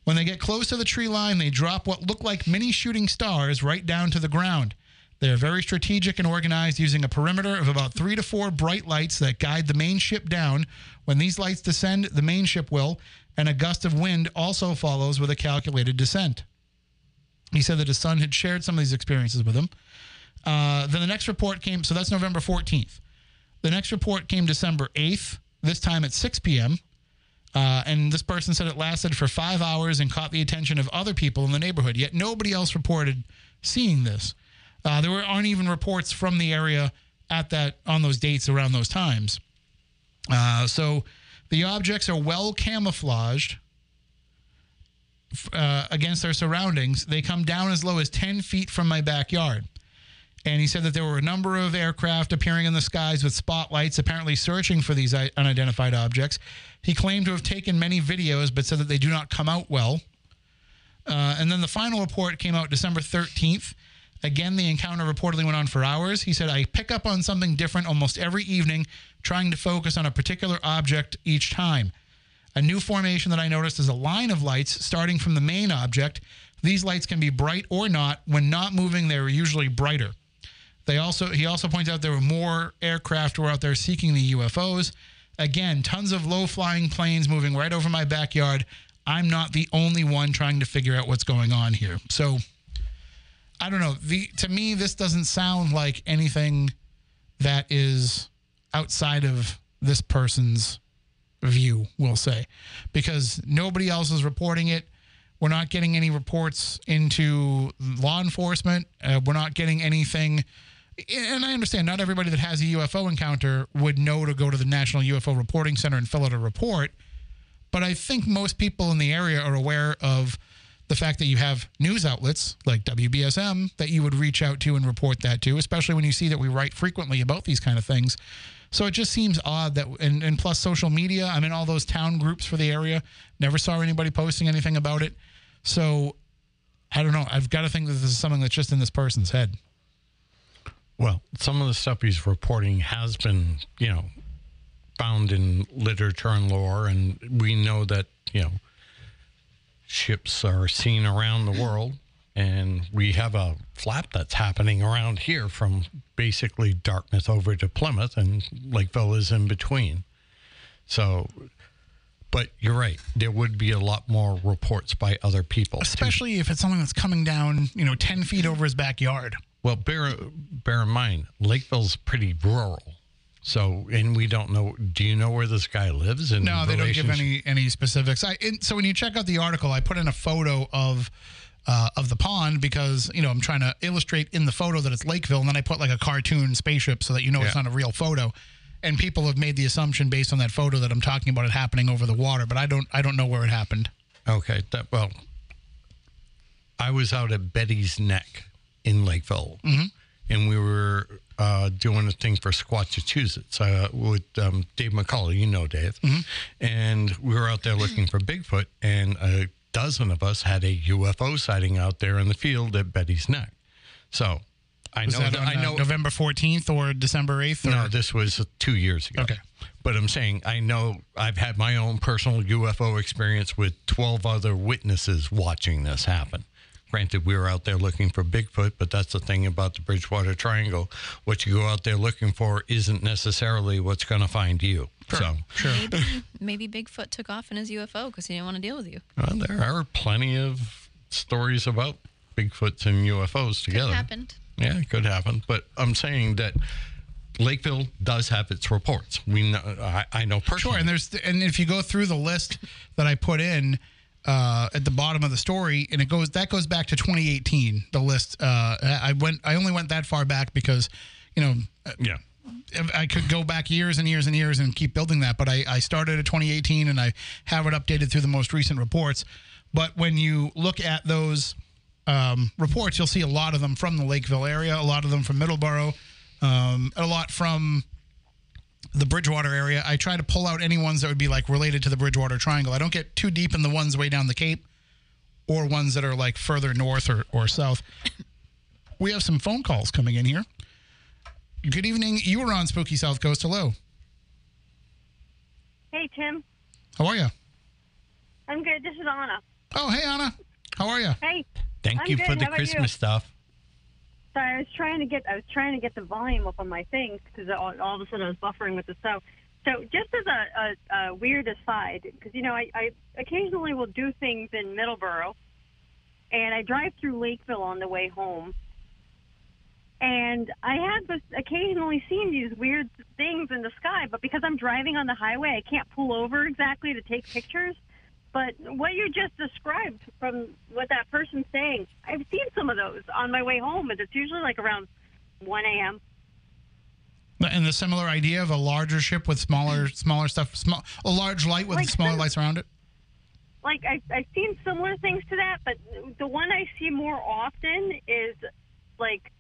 When they get close to the tree line, they drop what look like mini shooting stars right down to the ground. They are very strategic and organized, using a perimeter of about three to four bright lights that guide the main ship down. When these lights descend, the main ship will, and a gust of wind also follows with a calculated descent. He said that his son had shared some of these experiences with him. Uh, then the next report came, so that's November 14th. The next report came December 8th, this time at 6 p.m. Uh, and this person said it lasted for five hours and caught the attention of other people in the neighborhood. Yet nobody else reported seeing this. Uh, there were, aren't even reports from the area at that on those dates around those times. Uh, so the objects are well camouflaged uh, against their surroundings. They come down as low as 10 feet from my backyard. And he said that there were a number of aircraft appearing in the skies with spotlights, apparently searching for these unidentified objects. He claimed to have taken many videos, but said that they do not come out well. Uh, and then the final report came out December 13th. Again, the encounter reportedly went on for hours. He said, I pick up on something different almost every evening, trying to focus on a particular object each time. A new formation that I noticed is a line of lights starting from the main object. These lights can be bright or not. When not moving, they're usually brighter. They also he also points out there were more aircraft were out there seeking the UFOs. Again, tons of low flying planes moving right over my backyard. I'm not the only one trying to figure out what's going on here. So I don't know. The to me this doesn't sound like anything that is outside of this person's view, we'll say, because nobody else is reporting it. We're not getting any reports into law enforcement. Uh, we're not getting anything. And I understand not everybody that has a UFO encounter would know to go to the National UFO Reporting Center and fill out a report. But I think most people in the area are aware of the fact that you have news outlets like WBSM that you would reach out to and report that to, especially when you see that we write frequently about these kind of things. So it just seems odd that, and, and plus social media, I'm in all those town groups for the area, never saw anybody posting anything about it. So I don't know. I've got to think that this is something that's just in this person's head. Well, some of the stuff he's reporting has been, you know, found in literature and lore, and we know that, you know, ships are seen around the world, and we have a flap that's happening around here from basically Dartmouth over to Plymouth, and Lakeville is in between. So, but you're right. There would be a lot more reports by other people. Especially if it's something that's coming down, you know, 10 feet over his backyard. Well, bear bear in mind, Lakeville's pretty rural. So, and we don't know. Do you know where this guy lives? In No, they don't give any any specifics. I so when you check out the article, I put in a photo of uh, of the pond because you know I'm trying to illustrate in the photo that it's Lakeville, and then I put like a cartoon spaceship so that you know it's not a real photo. And people have made the assumption based on that photo that I'm talking about it happening over the water, but I don't I don't know where it happened. Okay, that well, I was out at Betty's Neck in Lakeville, and we were uh, doing a thing for Squatchachusetts uh, with um, Dave McCullough. You know Dave, and we were out there looking for Bigfoot, and a dozen of us had a UFO sighting out there in the field at Betty's Neck. So I Was know that on, I uh, November 14th or December 8th? Or? no, this was two years ago. Okay. But I'm saying I know I've had my own personal UFO experience with 12 other witnesses watching this happen. Granted, we were out there looking for Bigfoot, but that's the thing about the Bridgewater Triangle. What you go out there looking for isn't necessarily what's going to find you. So, Sure. Maybe maybe Bigfoot took off in his UFO because he didn't want to deal with you. well, there are plenty of stories about Bigfoots and UFOs together. Could Happened. Yeah, it could happen. But I'm saying that Lakeville does have its reports. We know, I, I know personally. Sure, and there's and if you go through the list that I put in uh, at the bottom of the story, and it goes that goes back to 2018. The list uh, I went I only went that far back because you know yeah. I could go back years and years and years and keep building that, but I, I started at 2018 and I have it updated through the most recent reports. But when you look at those um, reports, you'll see a lot of them from the Lakeville area, a lot of them from Middleborough, um, a lot from the Bridgewater area. I try to pull out any ones that would be like related to the Bridgewater Triangle. I don't get too deep in the ones way down the Cape or ones that are like further north or, or south. We have some phone calls coming in here. Good evening. You were on Spooky Southcoast. Hello. Hey, Tim. How are you? I'm good. This is Anna. Oh, hey, Anna. How are you? Hey. Thank I'm you good. for the How about you? Christmas stuff. Sorry, I was trying to get I was trying to get the volume up on my thing because all, all of a sudden I was buffering with the snow. So just as a, a, a weird aside, because you know I, I occasionally will do things in Middleborough, and I drive through Lakeville on the way home, and I have this occasionally seen these weird things in the sky, but because I'm driving on the highway, I can't pull over exactly to take pictures. But what you just described from what that person's saying, I've seen some of those on my way home, and it's usually like around 1 a.m. And the similar idea of a larger ship with smaller smaller stuff, small a large light with Like smaller some- lights around it. Like I, I've seen similar things to that, but the one I see more often is like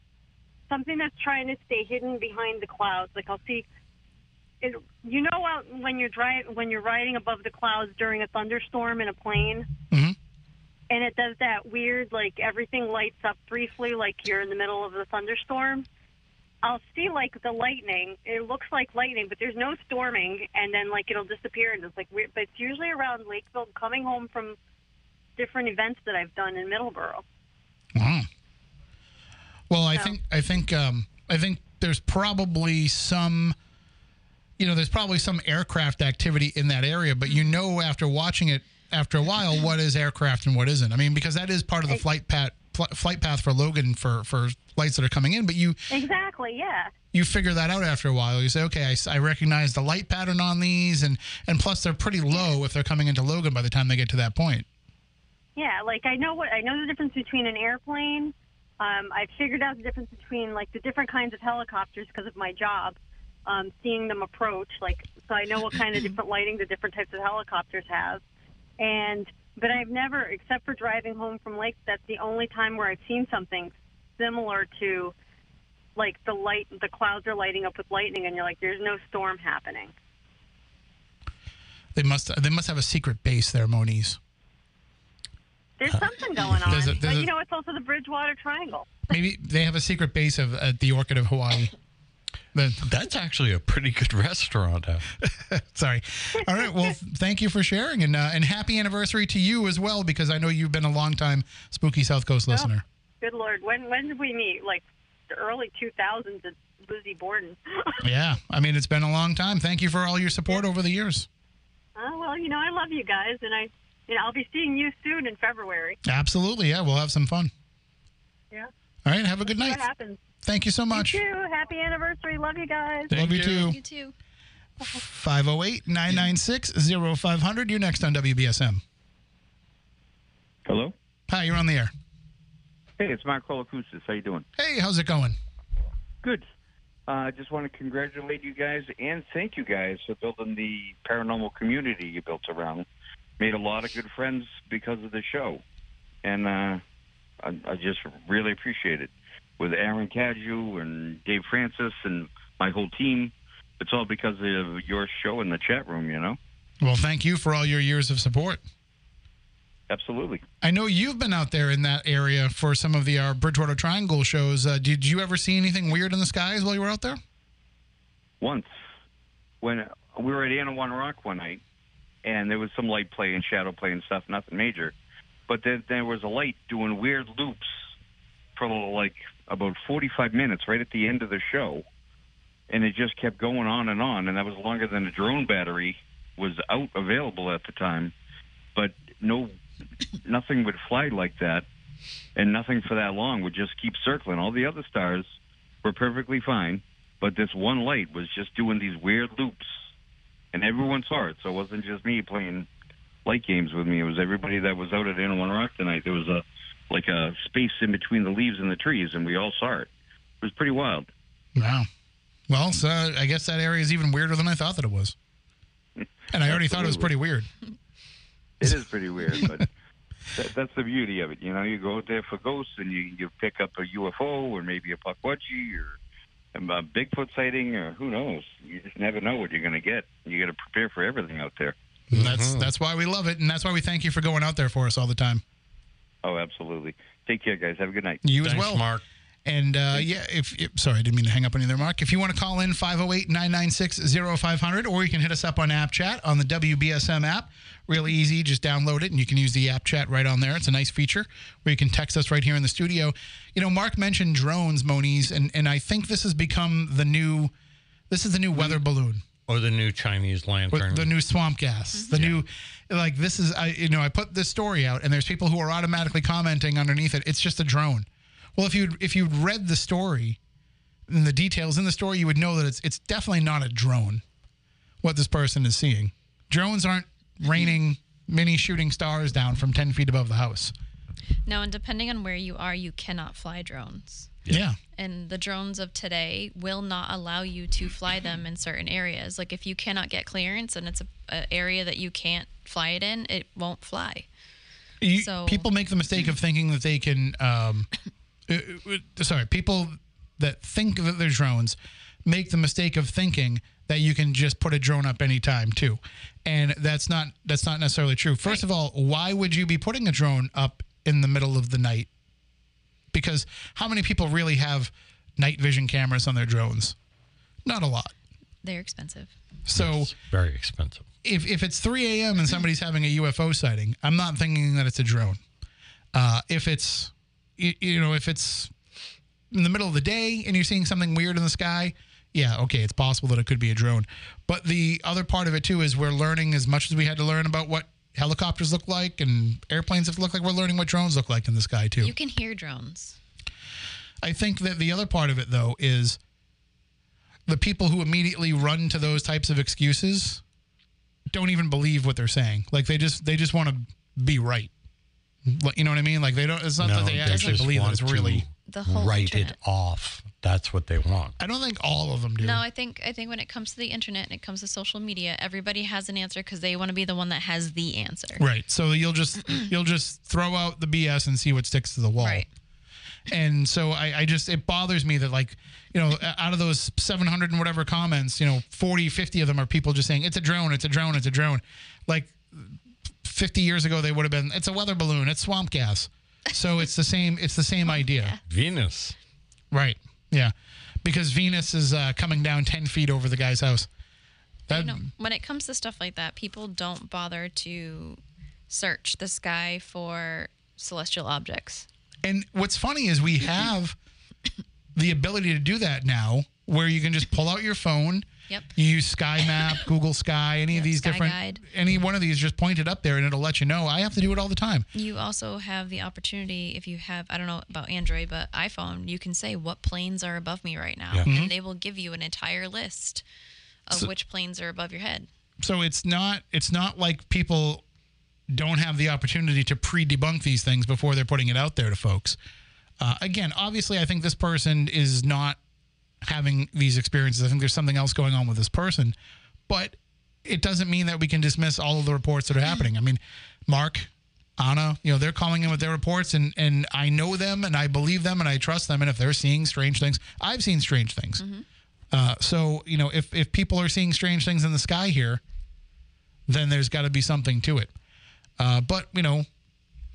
something that's trying to stay hidden behind the clouds. Like I'll see, it, you know, when you're driving when you're riding above the clouds during a thunderstorm in a plane, Mhm. and it does that weird like everything lights up briefly, like you're in the middle of the thunderstorm. I'll see like the lightning. It looks like lightning, but there's no storming, and then like it'll disappear, and it's like weird. But it's usually around Lakeville, coming home from different events that I've done in Middleborough. Wow. Well, I So- think I think um, I think there's probably some, you know, there's probably some aircraft activity in that area, but you know, after watching it after a while, what is aircraft and what isn't. I mean, because that is part of the flight path fl- flight path for Logan for for lights that are coming in, but you Exactly. Yeah. you figure that out after a while. You say, okay, I recognize the light pattern on these, and and plus they're pretty low if they're coming into Logan by the time they get to that point. Yeah, like I know what I know the difference between an airplane. Um, I've figured out the difference between like the different kinds of helicopters because of my job, um, seeing them approach. Like, so I know what kind of different lighting the different types of helicopters have. And but I've never, except for driving home from Lake, that's the only time where I've seen something similar to like the light. The clouds are lighting up with lightning, and you're like, there's no storm happening. They must they must have a secret base there, Moniz. There's something going on. There's a- there's but you know, it's also the Bridgewater Triangle. Maybe they have a secret base of at the Orchid of Hawaii. The, That's actually a pretty good restaurant. sorry. All right. Well, thank you for sharing, and uh, and happy anniversary to you as well, because I know you've been a long time Spooky Southcoast listener. Good lord, when when did we meet? Like the early 2000s at Lizzie Borden. Yeah. I mean, it's been a long time. Thank you for all your support over the years. oh well, you know I love you guys, and I, you know, I'll be seeing you soon in February. Absolutely. Yeah. We'll have some fun. Yeah. All right. Have a good night. What happens? Thank you so much. You too. Happy anniversary. Love you guys. Love you, you. too. You too. 508 996 0500. You're next on WBSM. Hello. Hi, you're on the air. Hey, it's Mark Colacoustis. How you doing? Hey, how's it going? Good. Uh, I just want to congratulate you guys and thank you guys for building the paranormal community you built around. Made a lot of good friends because of the show, and uh, I, I just really appreciate it. With Aaron Cadu and Dave Francis and my whole team, it's all because of your show in the chat room. You know, Well, thank you for all your years of support. absolutely. I know you've been out there in that area for some of the uh, Bridgewater Triangle shows. Uh, did you ever see anything weird in the skies while you were out there? once when we were at Anawan Rock one night, and there was some light play and shadow play and stuff, nothing major. But then there was a light doing weird loops for like about 45 minutes right at the end of the show, and it just kept going on and on, and that was longer than a drone battery was out available at the time. But no, nothing would fly like that, and nothing for that long would just keep circling. All the other stars were perfectly fine but this one light was just doing these weird loops, and everyone saw it. So it wasn't just me playing light games with me; it was everybody that was out at Anawan Rock tonight. There was a like a space in between the leaves and the trees, and we all saw it. It was pretty wild. Wow. Well, so I guess that area is even weirder than I thought that it was. And I already thought it was pretty weird. It is pretty weird, but that, that's the beauty of it. You know, you go out there for ghosts, and you you pick up a UFO or maybe a Pukwudgie or a Bigfoot sighting, or who knows? You just never know what you're going to get. You got to prepare for everything out there. And That's that's why we love it, and that's why we thank you for going out there for us all the time. Oh, absolutely. Take care, guys. Have a good night. You as well. Mark. And uh, yeah, if, if sorry, I didn't mean to hang up on you there, Mark. If you want to call in 508 996 0500, or you can hit us up on App Chat on the WBSM app. Really easy. Just download it and you can use the app chat right on there. It's a nice feature where you can text us right here in the studio. You know, Mark mentioned drones, Moniz, and, and I think this has become the new. This is the new weather balloon Or the new Chinese or lantern. the new swamp gas. Mm-hmm. The new like this is i you know i put this story out and there's people who are automatically commenting underneath it. It's just a drone. Well if you if you'd read the story and the details in the story you would know that it's it's definitely not a drone what this person is seeing. Drones aren't raining mini shooting stars down from 10 feet above the house. No, and depending on where you are, you cannot fly drones. Yeah, And the drones of today will not allow you to fly them in certain areas. Like if you cannot get clearance and it's a, a area that you can't fly it in, it won't fly. You- So- people make the mistake of thinking that they can. Um, uh, uh, sorry, people that think that they're drones make the mistake of thinking that you can just put a drone up anytime too, and that's not that's not necessarily true. First of all, why would you be putting a drone up in the middle of the night? Because how many people really have night vision cameras on their drones? Not a lot. They're expensive. So It's very expensive. if, if it's 3 a.m. and somebody's having a UFO sighting, I'm not thinking that it's a drone. Uh, if it's, you, you know, if it's in the middle of the day and you're seeing something weird in the sky, yeah, okay, it's possible that it could be a drone. But the other part of it too is we're learning as much as we had to learn about what helicopters look like and airplanes have look like. We're learning what drones look like in the sky too. You can hear drones. I think that the other part of it, though, is the people who immediately run to those types of excuses don't even believe what they're saying. Like they just they just want to be right. Like, You know what I mean? Like they don't. It's not No, that they actually believe that want it's to really. The whole write internet. it off. That's what they want. I don't think all of them do. No, I think I think when it comes to the internet and it comes to social media, everybody has an answer because they want to be the one that has the answer. Right. So you'll just you'll just throw out the BS and see what sticks to the wall. Right. And so I, I just it bothers me that like you know out of those 700 and whatever comments, you know 40, 50 of them are people just saying it's a drone, it's a drone, it's a drone. Like 50 years ago they would have been it's a weather balloon, it's swamp gas. So it's the same it's the same idea. Venus. Right. Yeah. Because Venus is uh, coming down 10 feet over the guy's house. That, you know, when it comes to stuff like that, people don't bother to search the sky for celestial objects. And what's funny is we have the ability to do that now, where you can just pull out your phone. Yep. You use Sky Map, Google Sky, any of these Sky different, Guide. any one of these, just point it up there, and it'll let you know. I have to do it all the time. You also have the opportunity, if you have, I don't know about Android, but iPhone, you can say what planes are above me right now. Yeah. Mm-hmm. And they will give you an entire list of which planes are above your head. So it's not, it's not like people don't have the opportunity to pre-debunk these things before they're putting it out there to folks. Uh, again, obviously, I think this person is not having these experiences. I think there's something else going on with this person, but it doesn't mean that we can dismiss all of the reports that are happening. I mean, Mark, Anna, you know, they're calling in with their reports, and and I know them, and I believe them, and I trust them. And if they're seeing strange things, I've seen strange things. Uh, so you know, if if people are seeing strange things in the sky here, then there's got to be something to it. Uh, but you know,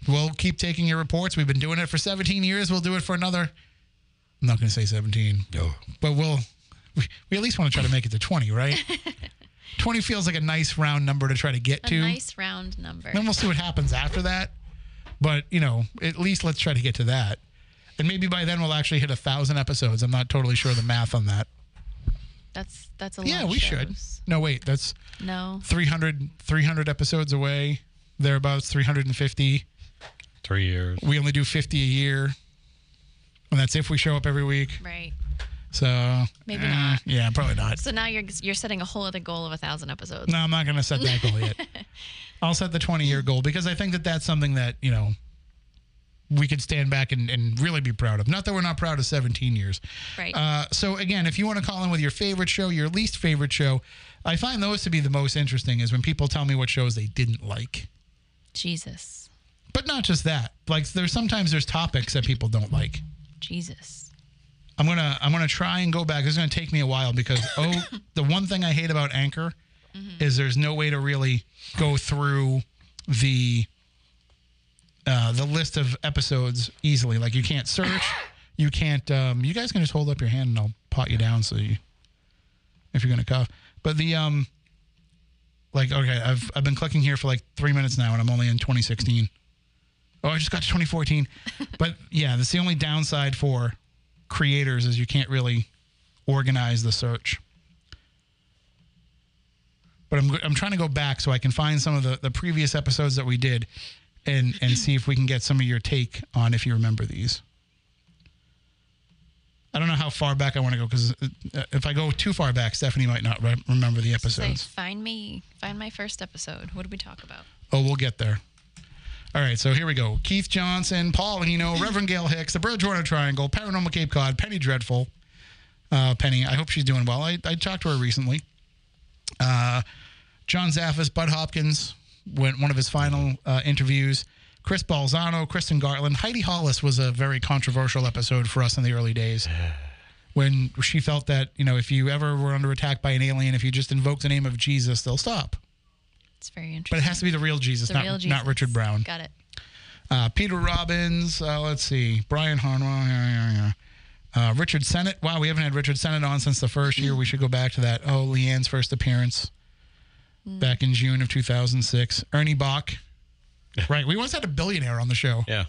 we'll keep taking your reports. We've been doing it for 17 years. We'll do it for another. I'm not going to say 17. No. But we'll we, we at least want to try to make it to 20, right? 20 feels like a nice round number to try to get A to. nice round number. Then we'll see what happens after that. But you know, at least let's try to get to that. And maybe by then we'll actually hit a thousand episodes. I'm not totally sure the math on that. That's that's a yeah, we of should. No, wait, that's No. 300, 300 episodes away. Thereabouts 350. Three years. We only do 50 a year. And that's if we show up every week. Right. So Maybe eh, not. Yeah, probably not. So now you're you're setting a whole other goal of a thousand episodes. No, I'm not going to set that goal yet. I'll set the 20 year goal because I think that that's something that, you know, we could stand back and, and really be proud of. Not that we're not proud of 17 years. Right. Uh, so, again, if you want to call in with your favorite show, your least favorite show, I find those to be the most interesting is when people tell me what shows they didn't like. Jesus. But not just that. Like, there's sometimes there's topics that people don't like. Jesus. I'm gonna I'm gonna try and go back. It's gonna take me a while because oh, the one thing I hate about Anchor is there's no way to really go through the uh, the list of episodes easily. Like you can't search, you can't. Um, you guys can just hold up your hand and I'll pot you down so you, if you're gonna cough. But the um, like okay, I've I've been clicking here for like three minutes now, and I'm only in 2016. Oh, I just got to 2014. but yeah, that's the only downside for creators is you can't really organize the search. But I'm I'm trying to go back so I can find some of the, the previous episodes that we did, and and see if we can get some of your take on if you remember these. I don't know how far back I want to go because uh, if I go too far back, Stephanie might not re- remember the episodes. find me, find my first episode. What did we talk about? Oh, we'll get there. All right, so here we go. Keith Johnson, Paul Hino, Reverend Gail Hicks, the Bridgewater Triangle, Paranormal Cape Cod, Penny Dreadful. Uh, Penny, I hope she's doing well. I, I talked to her recently. Uh, John Zaffis, Bud Hopkins, went one of his final uh, interviews. Chris Balzano, Kristen Garland, Heidi Hollis was a very controversial episode for us in the early days when she felt that, you know, if you ever were under attack by an alien, if you just invoke the name of Jesus, they'll stop. It's very interesting. But it has to be the real Jesus, The not, real not Richard Brown. Got it. Uh, Peter Robbins. Uh, let's see. Brian Harnwell. Yeah, yeah, yeah. Uh, Richard Sennett. Wow, we haven't had Richard Sennett on since the first year. We should go back to that. Oh, Leanne's first appearance back in June of 2006. Ernie Bach. right. We once had a billionaire on the show. Yeah.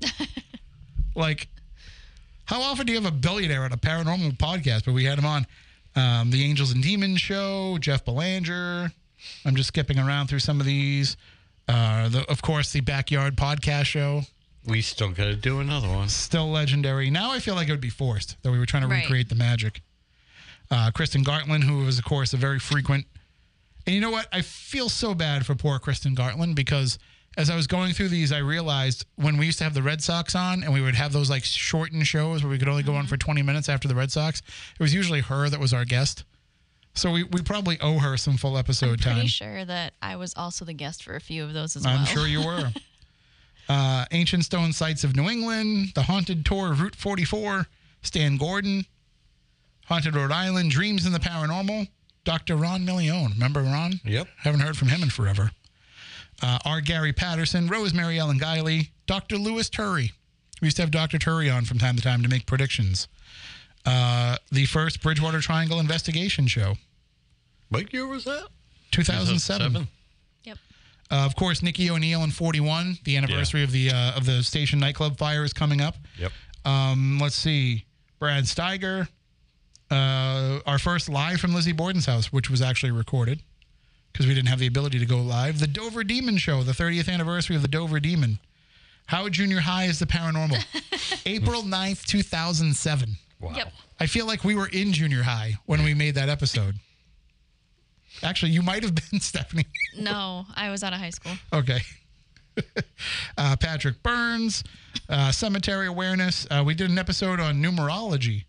Like, how often do you have a billionaire on a paranormal podcast? But we had him on. Um, the Angels and Demons show, Jeff Belanger. I'm just skipping around through some of these. Uh, the, of course, the Backyard Podcast Show, We still got to do another one. still legendary. Now I feel like it would be forced that we were trying to Right. recreate the magic. Uh, Kristen Gartland, who was, of course, a very frequent. And you know what? I feel so bad for poor Kristen Gartland because as I was going through these, I realized when we used to have the Red Sox on and we would have those like shortened shows where we could only go on for 20 minutes after the Red Sox, it was usually her that was our guest. So we, we probably owe her some full episode time. Pretty time. sure that I was also the guest for a few of those as well. I'm sure you were. uh, Ancient Stone Sites of New England, The Haunted Tour of Route 44, Stan Gordon, Haunted Rhode Island, Dreams in the Paranormal, Dr. Ron Millione. Remember Ron? Yep. Haven't heard from him in forever. Uh, R. Gary Patterson, Rosemary Ellen Guiley, Dr. Louis Turi. We used to have Dr. Turi on from time to time to make predictions. Uh, the first Bridgewater Triangle investigation show, What year was that? 2007. Yep. Uh, of course, Nikki O'Neill in 41. The anniversary of the uh, of the station nightclub fire is coming up. Yep. Um, let's see, Brad Steiger. Uh, our first live from Lizzie Borden's house, which was actually recorded because we didn't have the ability to go live. The Dover Demon Show, the 30th anniversary of the Dover Demon. Howard Junior High is the paranormal. April 9th, 2007. Wow. Yep. I feel like we were in junior high when we made that episode. Actually, you might have been Stephanie. No, I was out of high school. Okay. uh, Patrick Burns, uh, cemetery awareness. Uh, we did an episode on numerology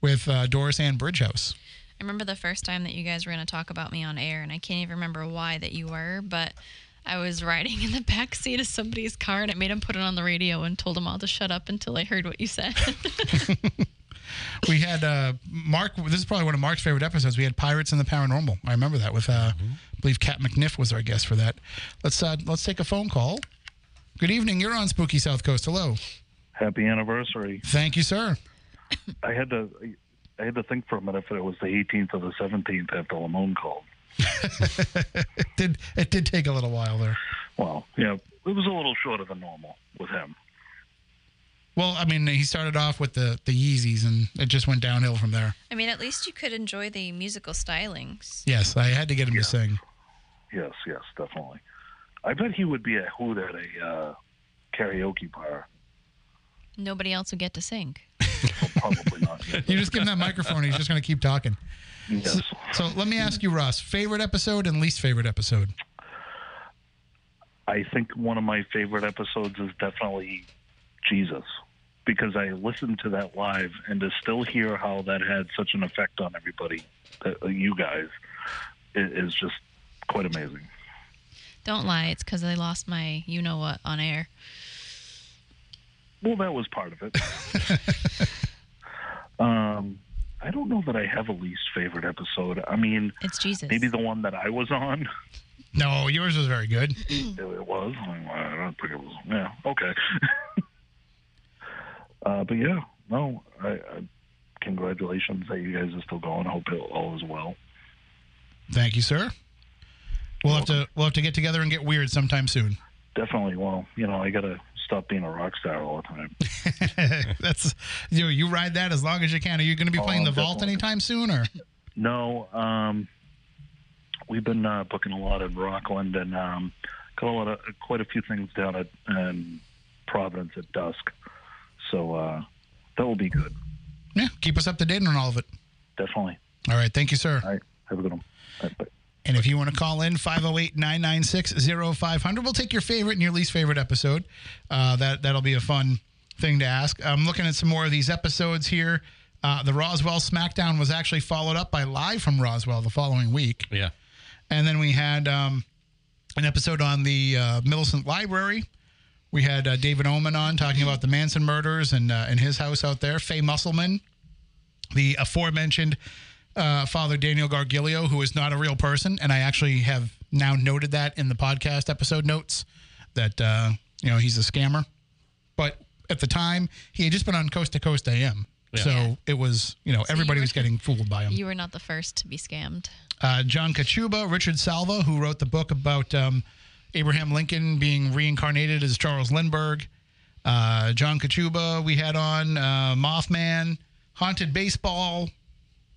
with uh, Doris Ann Bridgehouse. I remember the first time that you guys were going to talk about me on air, and I can't even remember why that you were, but I was riding in the back seat of somebody's car, and I made him put it on the radio and told him all to shut up until I heard what you said. We had uh, Mark. This is probably one of Mark's favorite episodes. We had Pirates and the Paranormal. I remember that with, uh, I believe, Kat McNiff was our guest for that. Let's uh, let's take a phone call. Good evening. You're on Spooky Southcoast. Hello. Happy anniversary. Thank you, sir. I had to I had to think for a minute if it was the 18th or the 17th after Lamone called. It did it did take a little while there. Well, yeah, it was a little shorter than normal with him. Well, I mean, he started off with the the Yeezys, and it just went downhill from there. I mean, at least you could enjoy the musical stylings. Yes, I had to get him to sing. Yes, yes, definitely. I bet he would be a hoot at a uh, karaoke bar. Nobody else would get to sing. Well, probably not. You just give him that microphone, he's just going to keep talking. yes. So let me ask you, Russ, favorite episode and least favorite episode? I think one of my favorite episodes is definitely Jesus because I listened to that live and to still hear how that had such an effect on everybody, uh, you guys, i- is just quite amazing. Don't lie, it's because I lost my you know what on air. Well, that was part of it. um, I don't know that I have a least favorite episode. I mean, It's Jesus. maybe the one that I was on. No, yours was very good. It was. I don't think it was. Yeah. Okay. Uh, but yeah, no, I, I, congratulations that you guys are still going. I hope it all is well. Thank you, sir. We'll have to we'll have to get together and get weird sometime soon. Definitely. Well, you know, I got to stop being a rock star all the time. That's you. You ride that as long as you can. Are you going to be Oh, playing the vault anytime soon, or No, um, we've been uh, booking a lot in Rockland and um, got a lot of quite a few things down at um, Providence at dusk. So uh, that will be good. yeah? Keep us up to date on all of it. Definitely. All right. Thank you, sir. All right. Have a good one. All right, bye. And if you want to call in, 508 996 0500, we'll take your favorite and your least favorite episode. Uh, that, that'll be a fun thing to ask. I'm looking at some more of these episodes here. Uh, the Roswell SmackDown was actually followed up by Live from Roswell the following week. Yeah. And then we had um, an episode on the uh, Millicent Library. We had uh, David Oman on talking about the Manson murders and uh, in his house out there. Faye Musselman, the aforementioned uh, Father Daniel Gargilio, who is not a real person, and I actually have now noted that in the podcast episode notes that uh, you know he's a scammer. But at the time, he had just been on Coast to Coast AM, so it was you know everybody you were- was getting fooled by him. You were not the first to be scammed. uh, John Kachuba, Richard Salva, who wrote the book about um, Abraham Lincoln being reincarnated as Charles Lindbergh. Uh, John Kachuba, we had on uh, Mothman, Haunted Baseball,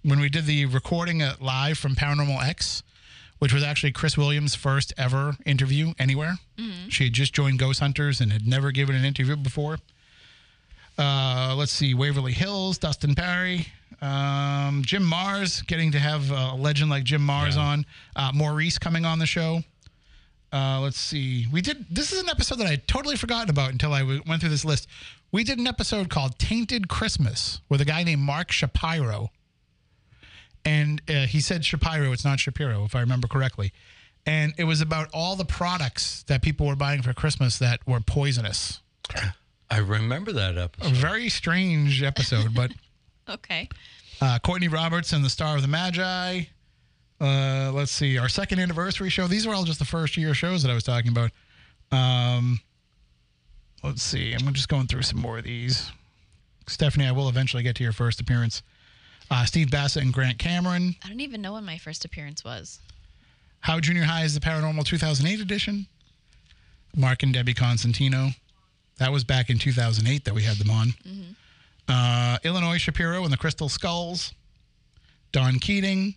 when we did the recording at live from Paranormal X, which was actually Kris Williams' first ever interview anywhere. She had just joined Ghost Hunters and had never given an interview before. Uh, let's see, Waverly Hills, Dustin Pari, um, Jim Marrs, getting to have a legend like Jim Marrs on. Uh, Maurice coming on the show. Uh, let's see. We did. This is an episode that I had totally forgotten about until I w- went through this list. We did an episode called "Tainted Christmas" with a guy named Mark Shapiro, and uh, he said Shapiro. It's not Shapiro, if I remember correctly. And it was about all the products that people were buying for Christmas that were poisonous. I remember that A episode. very strange episode, but Okay. uh, Courtney Roberts and the Star of the Magi. Uh, let's see, our second anniversary show. These are all just the first year shows that I was talking about. Um, let's see, I'm just going through some more of these. Stephanie, I will eventually get to your first appearance. Uh, Steve Bassett and Grant Cameron. I don't even know when my first appearance was. How Junior High is the Paranormal 2008 edition. Mark and Debbie Constantino. That was back in 2008 that we had them on. Uh, Illinois Shapiro and the Crystal Skulls. Don Keating.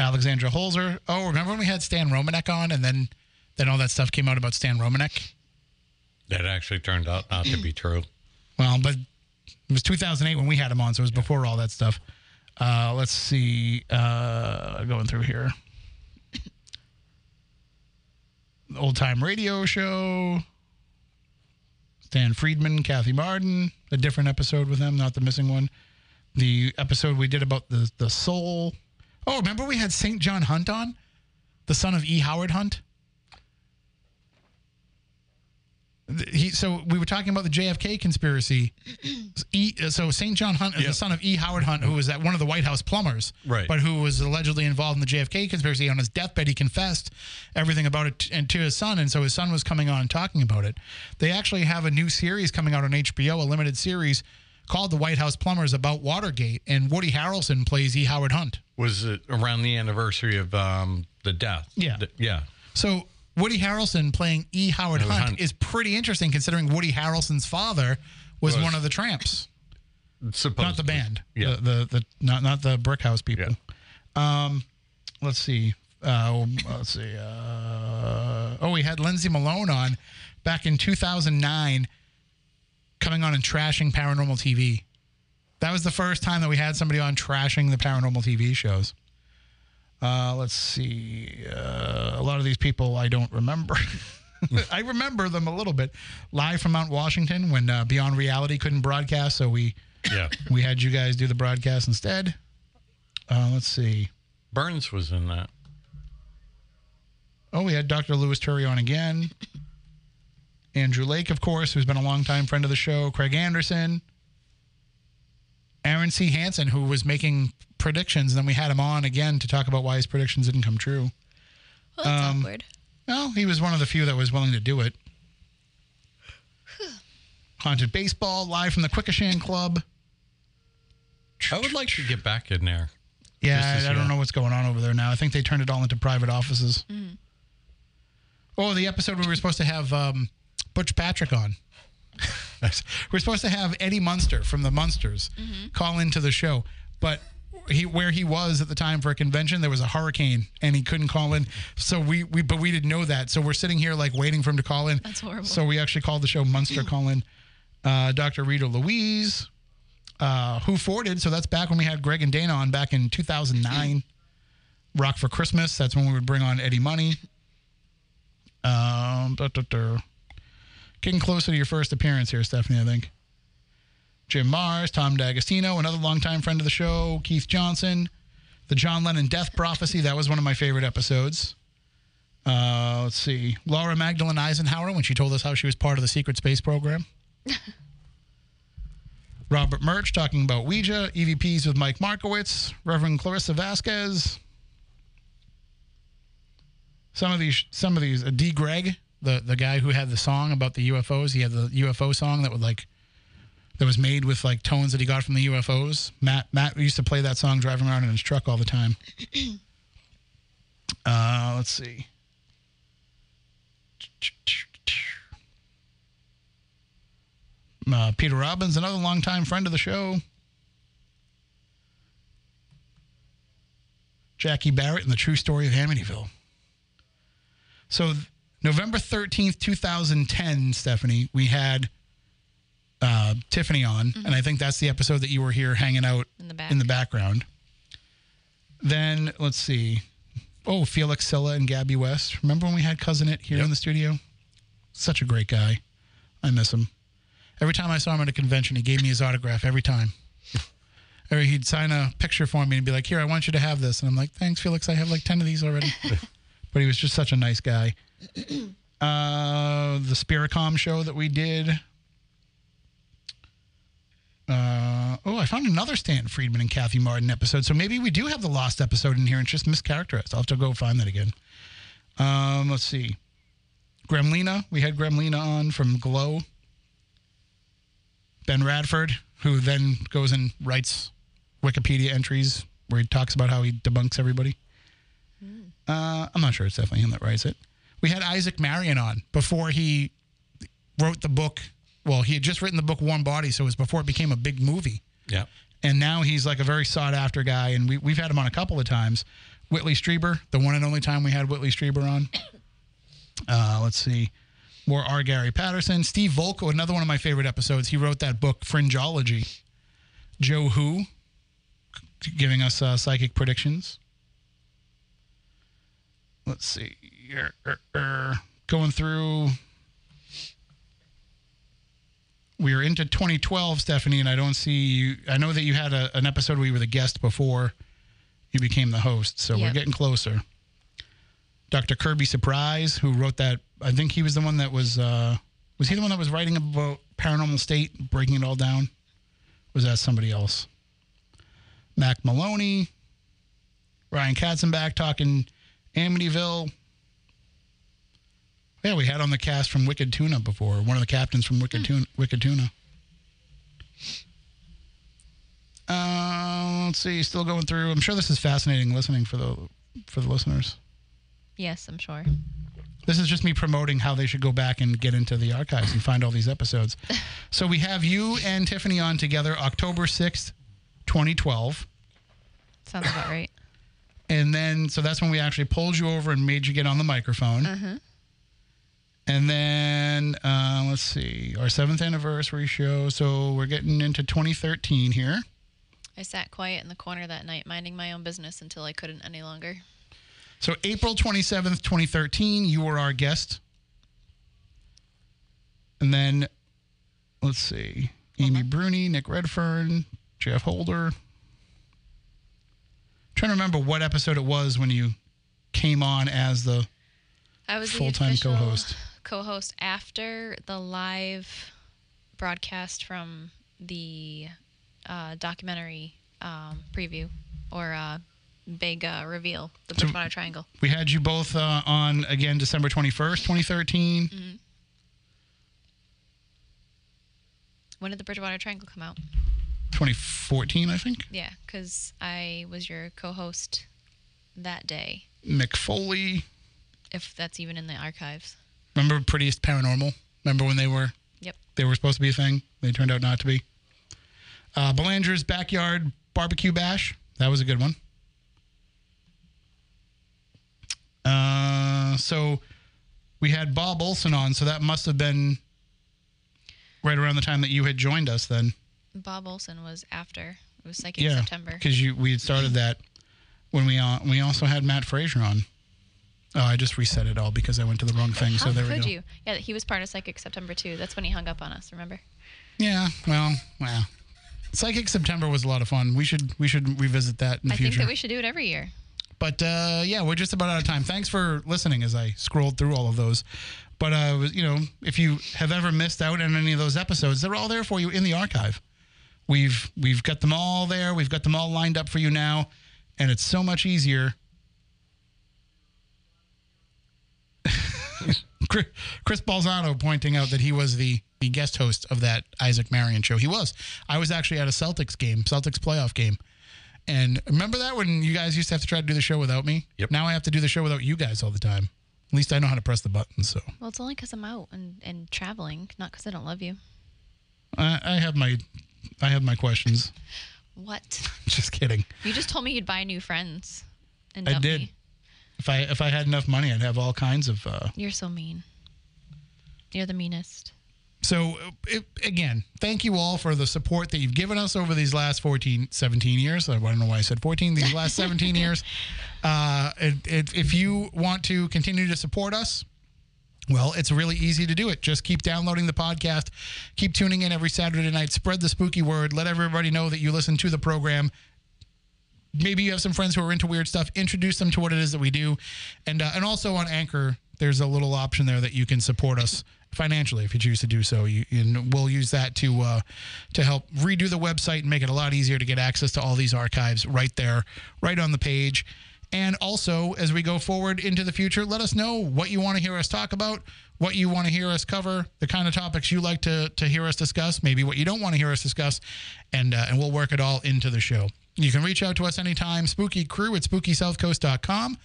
Alexandra Holzer. Oh, remember when we had Stan Romanek on and then then all that stuff came out about Stan Romanek? That actually turned out not to be true. Well, but it was 2008 when we had him on, so it was before all that stuff. Uh, let's see. Uh, going through here. Old time radio show. Stan Friedman, Kathy Marden, a different episode with them, not the missing one. The episode we did about the the soul. Oh, remember we had St. John Hunt on, the son of E. Howard Hunt. he so we were talking about the JFK conspiracy. E, uh, so St. John Hunt is Yeah. the son of E. Howard Hunt, who was at one of the White House plumbers, Right. But who was allegedly involved in the JFK conspiracy. On his deathbed, he confessed everything about it and to his son, and so his son was coming on and talking about it. They actually have a new series coming out on HBO, a limited series called The White House Plumbers about Watergate, and Woody Harrelson plays E. Howard Hunt. Was it around the anniversary of um, the death? Yeah. The- yeah. So Woody Harrelson playing E. Howard Howard Hunt, Hunt. is pretty interesting considering Woody Harrelson's father was, Was. one of the Tramps, Supposedly. not the band. Yeah. The, the the not not the Brick House people. Um, let's see. Uh, let's see. Uh, oh, we had Lindsay Malone on back in 2009, coming on and trashing paranormal TV. That was the first time that we had somebody on trashing the paranormal TV shows. Uh, let's see. Uh, a lot of these people I don't remember. I remember them a little bit. Live from Mount Washington when uh, Beyond Reality couldn't broadcast, so we Yeah. we had you guys do the broadcast instead. Uh, let's see. Burns was in that. Oh, we had Dr. Louis Turi on again. Andrew Lake, of course, who's been a longtime friend of the show. Craig Anderson. Aaron C. Hansen, who was making predictions, and then we had him on again to talk about why his predictions didn't come true. Well, that's Um, awkward. Well, he was one of the few that was willing to do it. Haunted Baseball live from the Quequechan Club. I would like to get back in there. Yeah, I, I don't know what's going on over there now. I think they turned it all into private offices. Oh, the episode we were supposed to have um, Butch Patrick on. we're supposed to have Eddie Munster from the Munsters call into the show, but he where he was at the time for a convention, there was a hurricane and he couldn't call in. So we, we but we didn't know that. So we're sitting here like waiting for him to call in. That's horrible. So we actually called the show Munster call in. Uh, Dr. Rita Louise, uh, who forded. So that's back when we had Greg and Dana on back in 2009. Rock for Christmas. That's when we would bring on Eddie Money. Um. Getting closer to your first appearance here, Stephanie, I think. Jim Marrs, Tom D'Agostino, another longtime friend of the show, Keith Johnson, the John Lennon Death Prophecy. That was one of my favorite episodes. Uh, let's see. Laura Magdalene Eisenhower, when she told us how she was part of the secret space program. Robert Murch talking about Ouija, EVPs with Mike Markowitz, Reverend Clarissa Vasquez. Some of these, some of these, uh, D. Greg, the the guy who had the song about the UFOs. He had the UFO song that would like, that was made with like tones that he got from the UFOs. Matt Matt used to play that song driving around in his truck all the time. uh, let's see. Uh, Peter Robbins, another longtime friend of the show. Jackie Barrett and the True Story of Amityville. So, November 13th, 2010, Stephanie, we had uh, Tiffany on, and I think that's the episode that you were here hanging out In the back. in the background. Then, let's see. Oh, Felix Silla and Gabby West. Remember when we had Cousin It here Yep. in the studio? Such a great guy. I miss him. Every time I saw him at a convention, he gave me his autograph every time. Or he'd sign a picture for me and be like, "Here, I want you to have this." And I'm like, "Thanks, Felix. I have like ten of these already." but he was just such a nice guy. Uh, the Spiricom show that we did. Uh, oh, I found another Stan Friedman and Kathy Marden episode. So maybe we do have the lost episode in here and it's just mischaracterized. I'll have to go find that again. Um, let's see. Gremlina. We had Gremlina on from Glow. Ben Radford, who then goes and writes Wikipedia entries where he talks about how he debunks everybody. Uh, I'm not sure it's definitely him that writes it. We had Isaac Marion on before he wrote the book. Well, he had just written the book Warm Body, so it was before it became a big movie. Yeah. And now he's like a very sought after guy, and we, we've had him on a couple of times. Whitley Strieber, the one and only time we had Whitley Strieber on. Uh, let's see. More R. Gary Patterson. Steve Volko, another one of my favorite episodes. He wrote that book, Fringeology. Joe Who, giving us uh, psychic predictions. Let's see. Going through. We are into 2012, Stephanie, and I don't see you. I know that you had a, an episode where you were the guest before you became the host, so we're getting closer. Dr. Kirby Surprise, who wrote that, I think he was the one that was, uh, was he the one that was writing about Paranormal State, breaking it all down? Was that somebody else? Mac Maloney, Ryan Katzenbach talking Amityville. Yeah, we had on the cast from Wicked Tuna before. One of the captains from Wicked Tuna. Wicked Tuna. Uh, let's see. Still going through. I'm sure this is fascinating listening for the for the listeners. Yes, I'm sure. This is just me promoting how they should go back and get into the archives and find all these episodes. so we have you and Tiffany on together October 6th, 2012. Sounds about right. And then, so that's when we actually pulled you over and made you get on the microphone. And then, uh, let's see, our seventh anniversary show. So we're getting into 2013 here. I sat quiet in the corner that night, minding my own business until I couldn't any longer. So April 27th, 2013, you were our guest. And then, let's see, Amy Bruni, Nick Redfern, Jeff Holder. trying to remember what episode it was when you came on as the I was Full-time official co-host. Co-host after the live broadcast from the uh, documentary um, preview or uh, big uh, reveal, the So- Bridgewater Triangle. We had you both uh, on again December 21st, 2013. When did the Bridgewater Triangle come out? 2014, I think. Yeah, because I was your co-host that day. McFoley. If that's even in the archives. Remember Prettiest Paranormal? Remember when they were Yep. they were supposed to be a thing? They turned out not to be. Uh, Belanger's Backyard Barbecue Bash. That was a good one. Uh, so we had Bob Olson on, so that must have been right around the time that you had joined us then. Bob Olson was after. It was Psychic yeah, September. because we had started that when we uh, we also had Matt Fraser on. Oh, I just reset it all because I went to the wrong thing. How so there we could go. you? Yeah, he was part of Psychic September too. That's when he hung up on us. Remember? Yeah, well, wow. Psychic September was a lot of fun. We should we should revisit that in the I future. think that we should do it every year. but uh, yeah, we're just about out of time. Thanks for listening as I scrolled through all of those. But uh, you know, if you have ever missed out on any of those episodes, they're all there for you in the archive. We've we've got them all there. We've got them all lined up for you now, and it's so much easier. Chris Chris Balzano pointing out that he was the, the guest host of that Isaac Marion show. He was. I was actually at a Celtics game, Celtics playoff game. And remember that when you guys used to have to try to do the show without me? Yep. Now I have to do the show without you guys all the time. At least I know how to press the buttons. So Well, it's only because I'm out and, and traveling, not because I don't love you. I, I have my I have my questions. What? Just kidding. You just told me you'd buy new friends. And I did. Me. If I if I had enough money, I'd have all kinds of. Uh, You're so mean. You're the meanest. so uh, it, again, thank you all for the support that you've given us over these last 14, 17 years. I don't know why I said 14. These last 17 years. Uh, it, it, if you want to continue to support us, Well, it's really easy to do it. Just keep downloading the podcast, keep tuning in every Saturday night, spread the spooky word, let everybody know that you listen to the program. Maybe you have some friends who are into weird stuff. Introduce them to what it is that we do, and uh, and also on Anchor, there's a little option there that you can support us financially if you choose to do so. You, and we'll use that to uh, to help redo the website and make it a lot easier to get access to all these archives right there, right on the page. And also, as we go forward into the future, let us know what you want to hear us talk about, what you want to hear us cover, the kind of topics you like to, to hear us discuss, maybe what you don't want to hear us discuss, and uh, and we'll work it all into the show. You can reach out to us anytime, spooky crew at spookysouthcoast.com,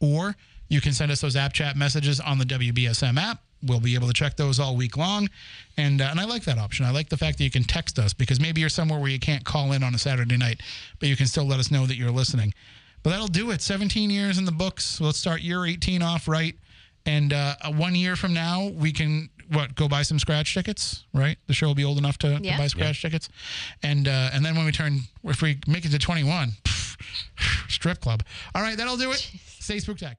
or you can send us those app chat messages on the WBSM app. We'll be able to check those all week long. And, uh, and I like that option. I like the fact that you can text us because maybe you're somewhere where you can't call in on a Saturday night, but you can still let us know that you're listening. But that'll do it. 17 years in the books. Let's start year 18 off right. And uh, one year from now, we can what go buy some scratch tickets, right? The show will be old enough to, Yeah. to buy scratch tickets, and uh, and then when we turn, if we make it to 21, strip club. All right, that'll do it. Stay spooktacular.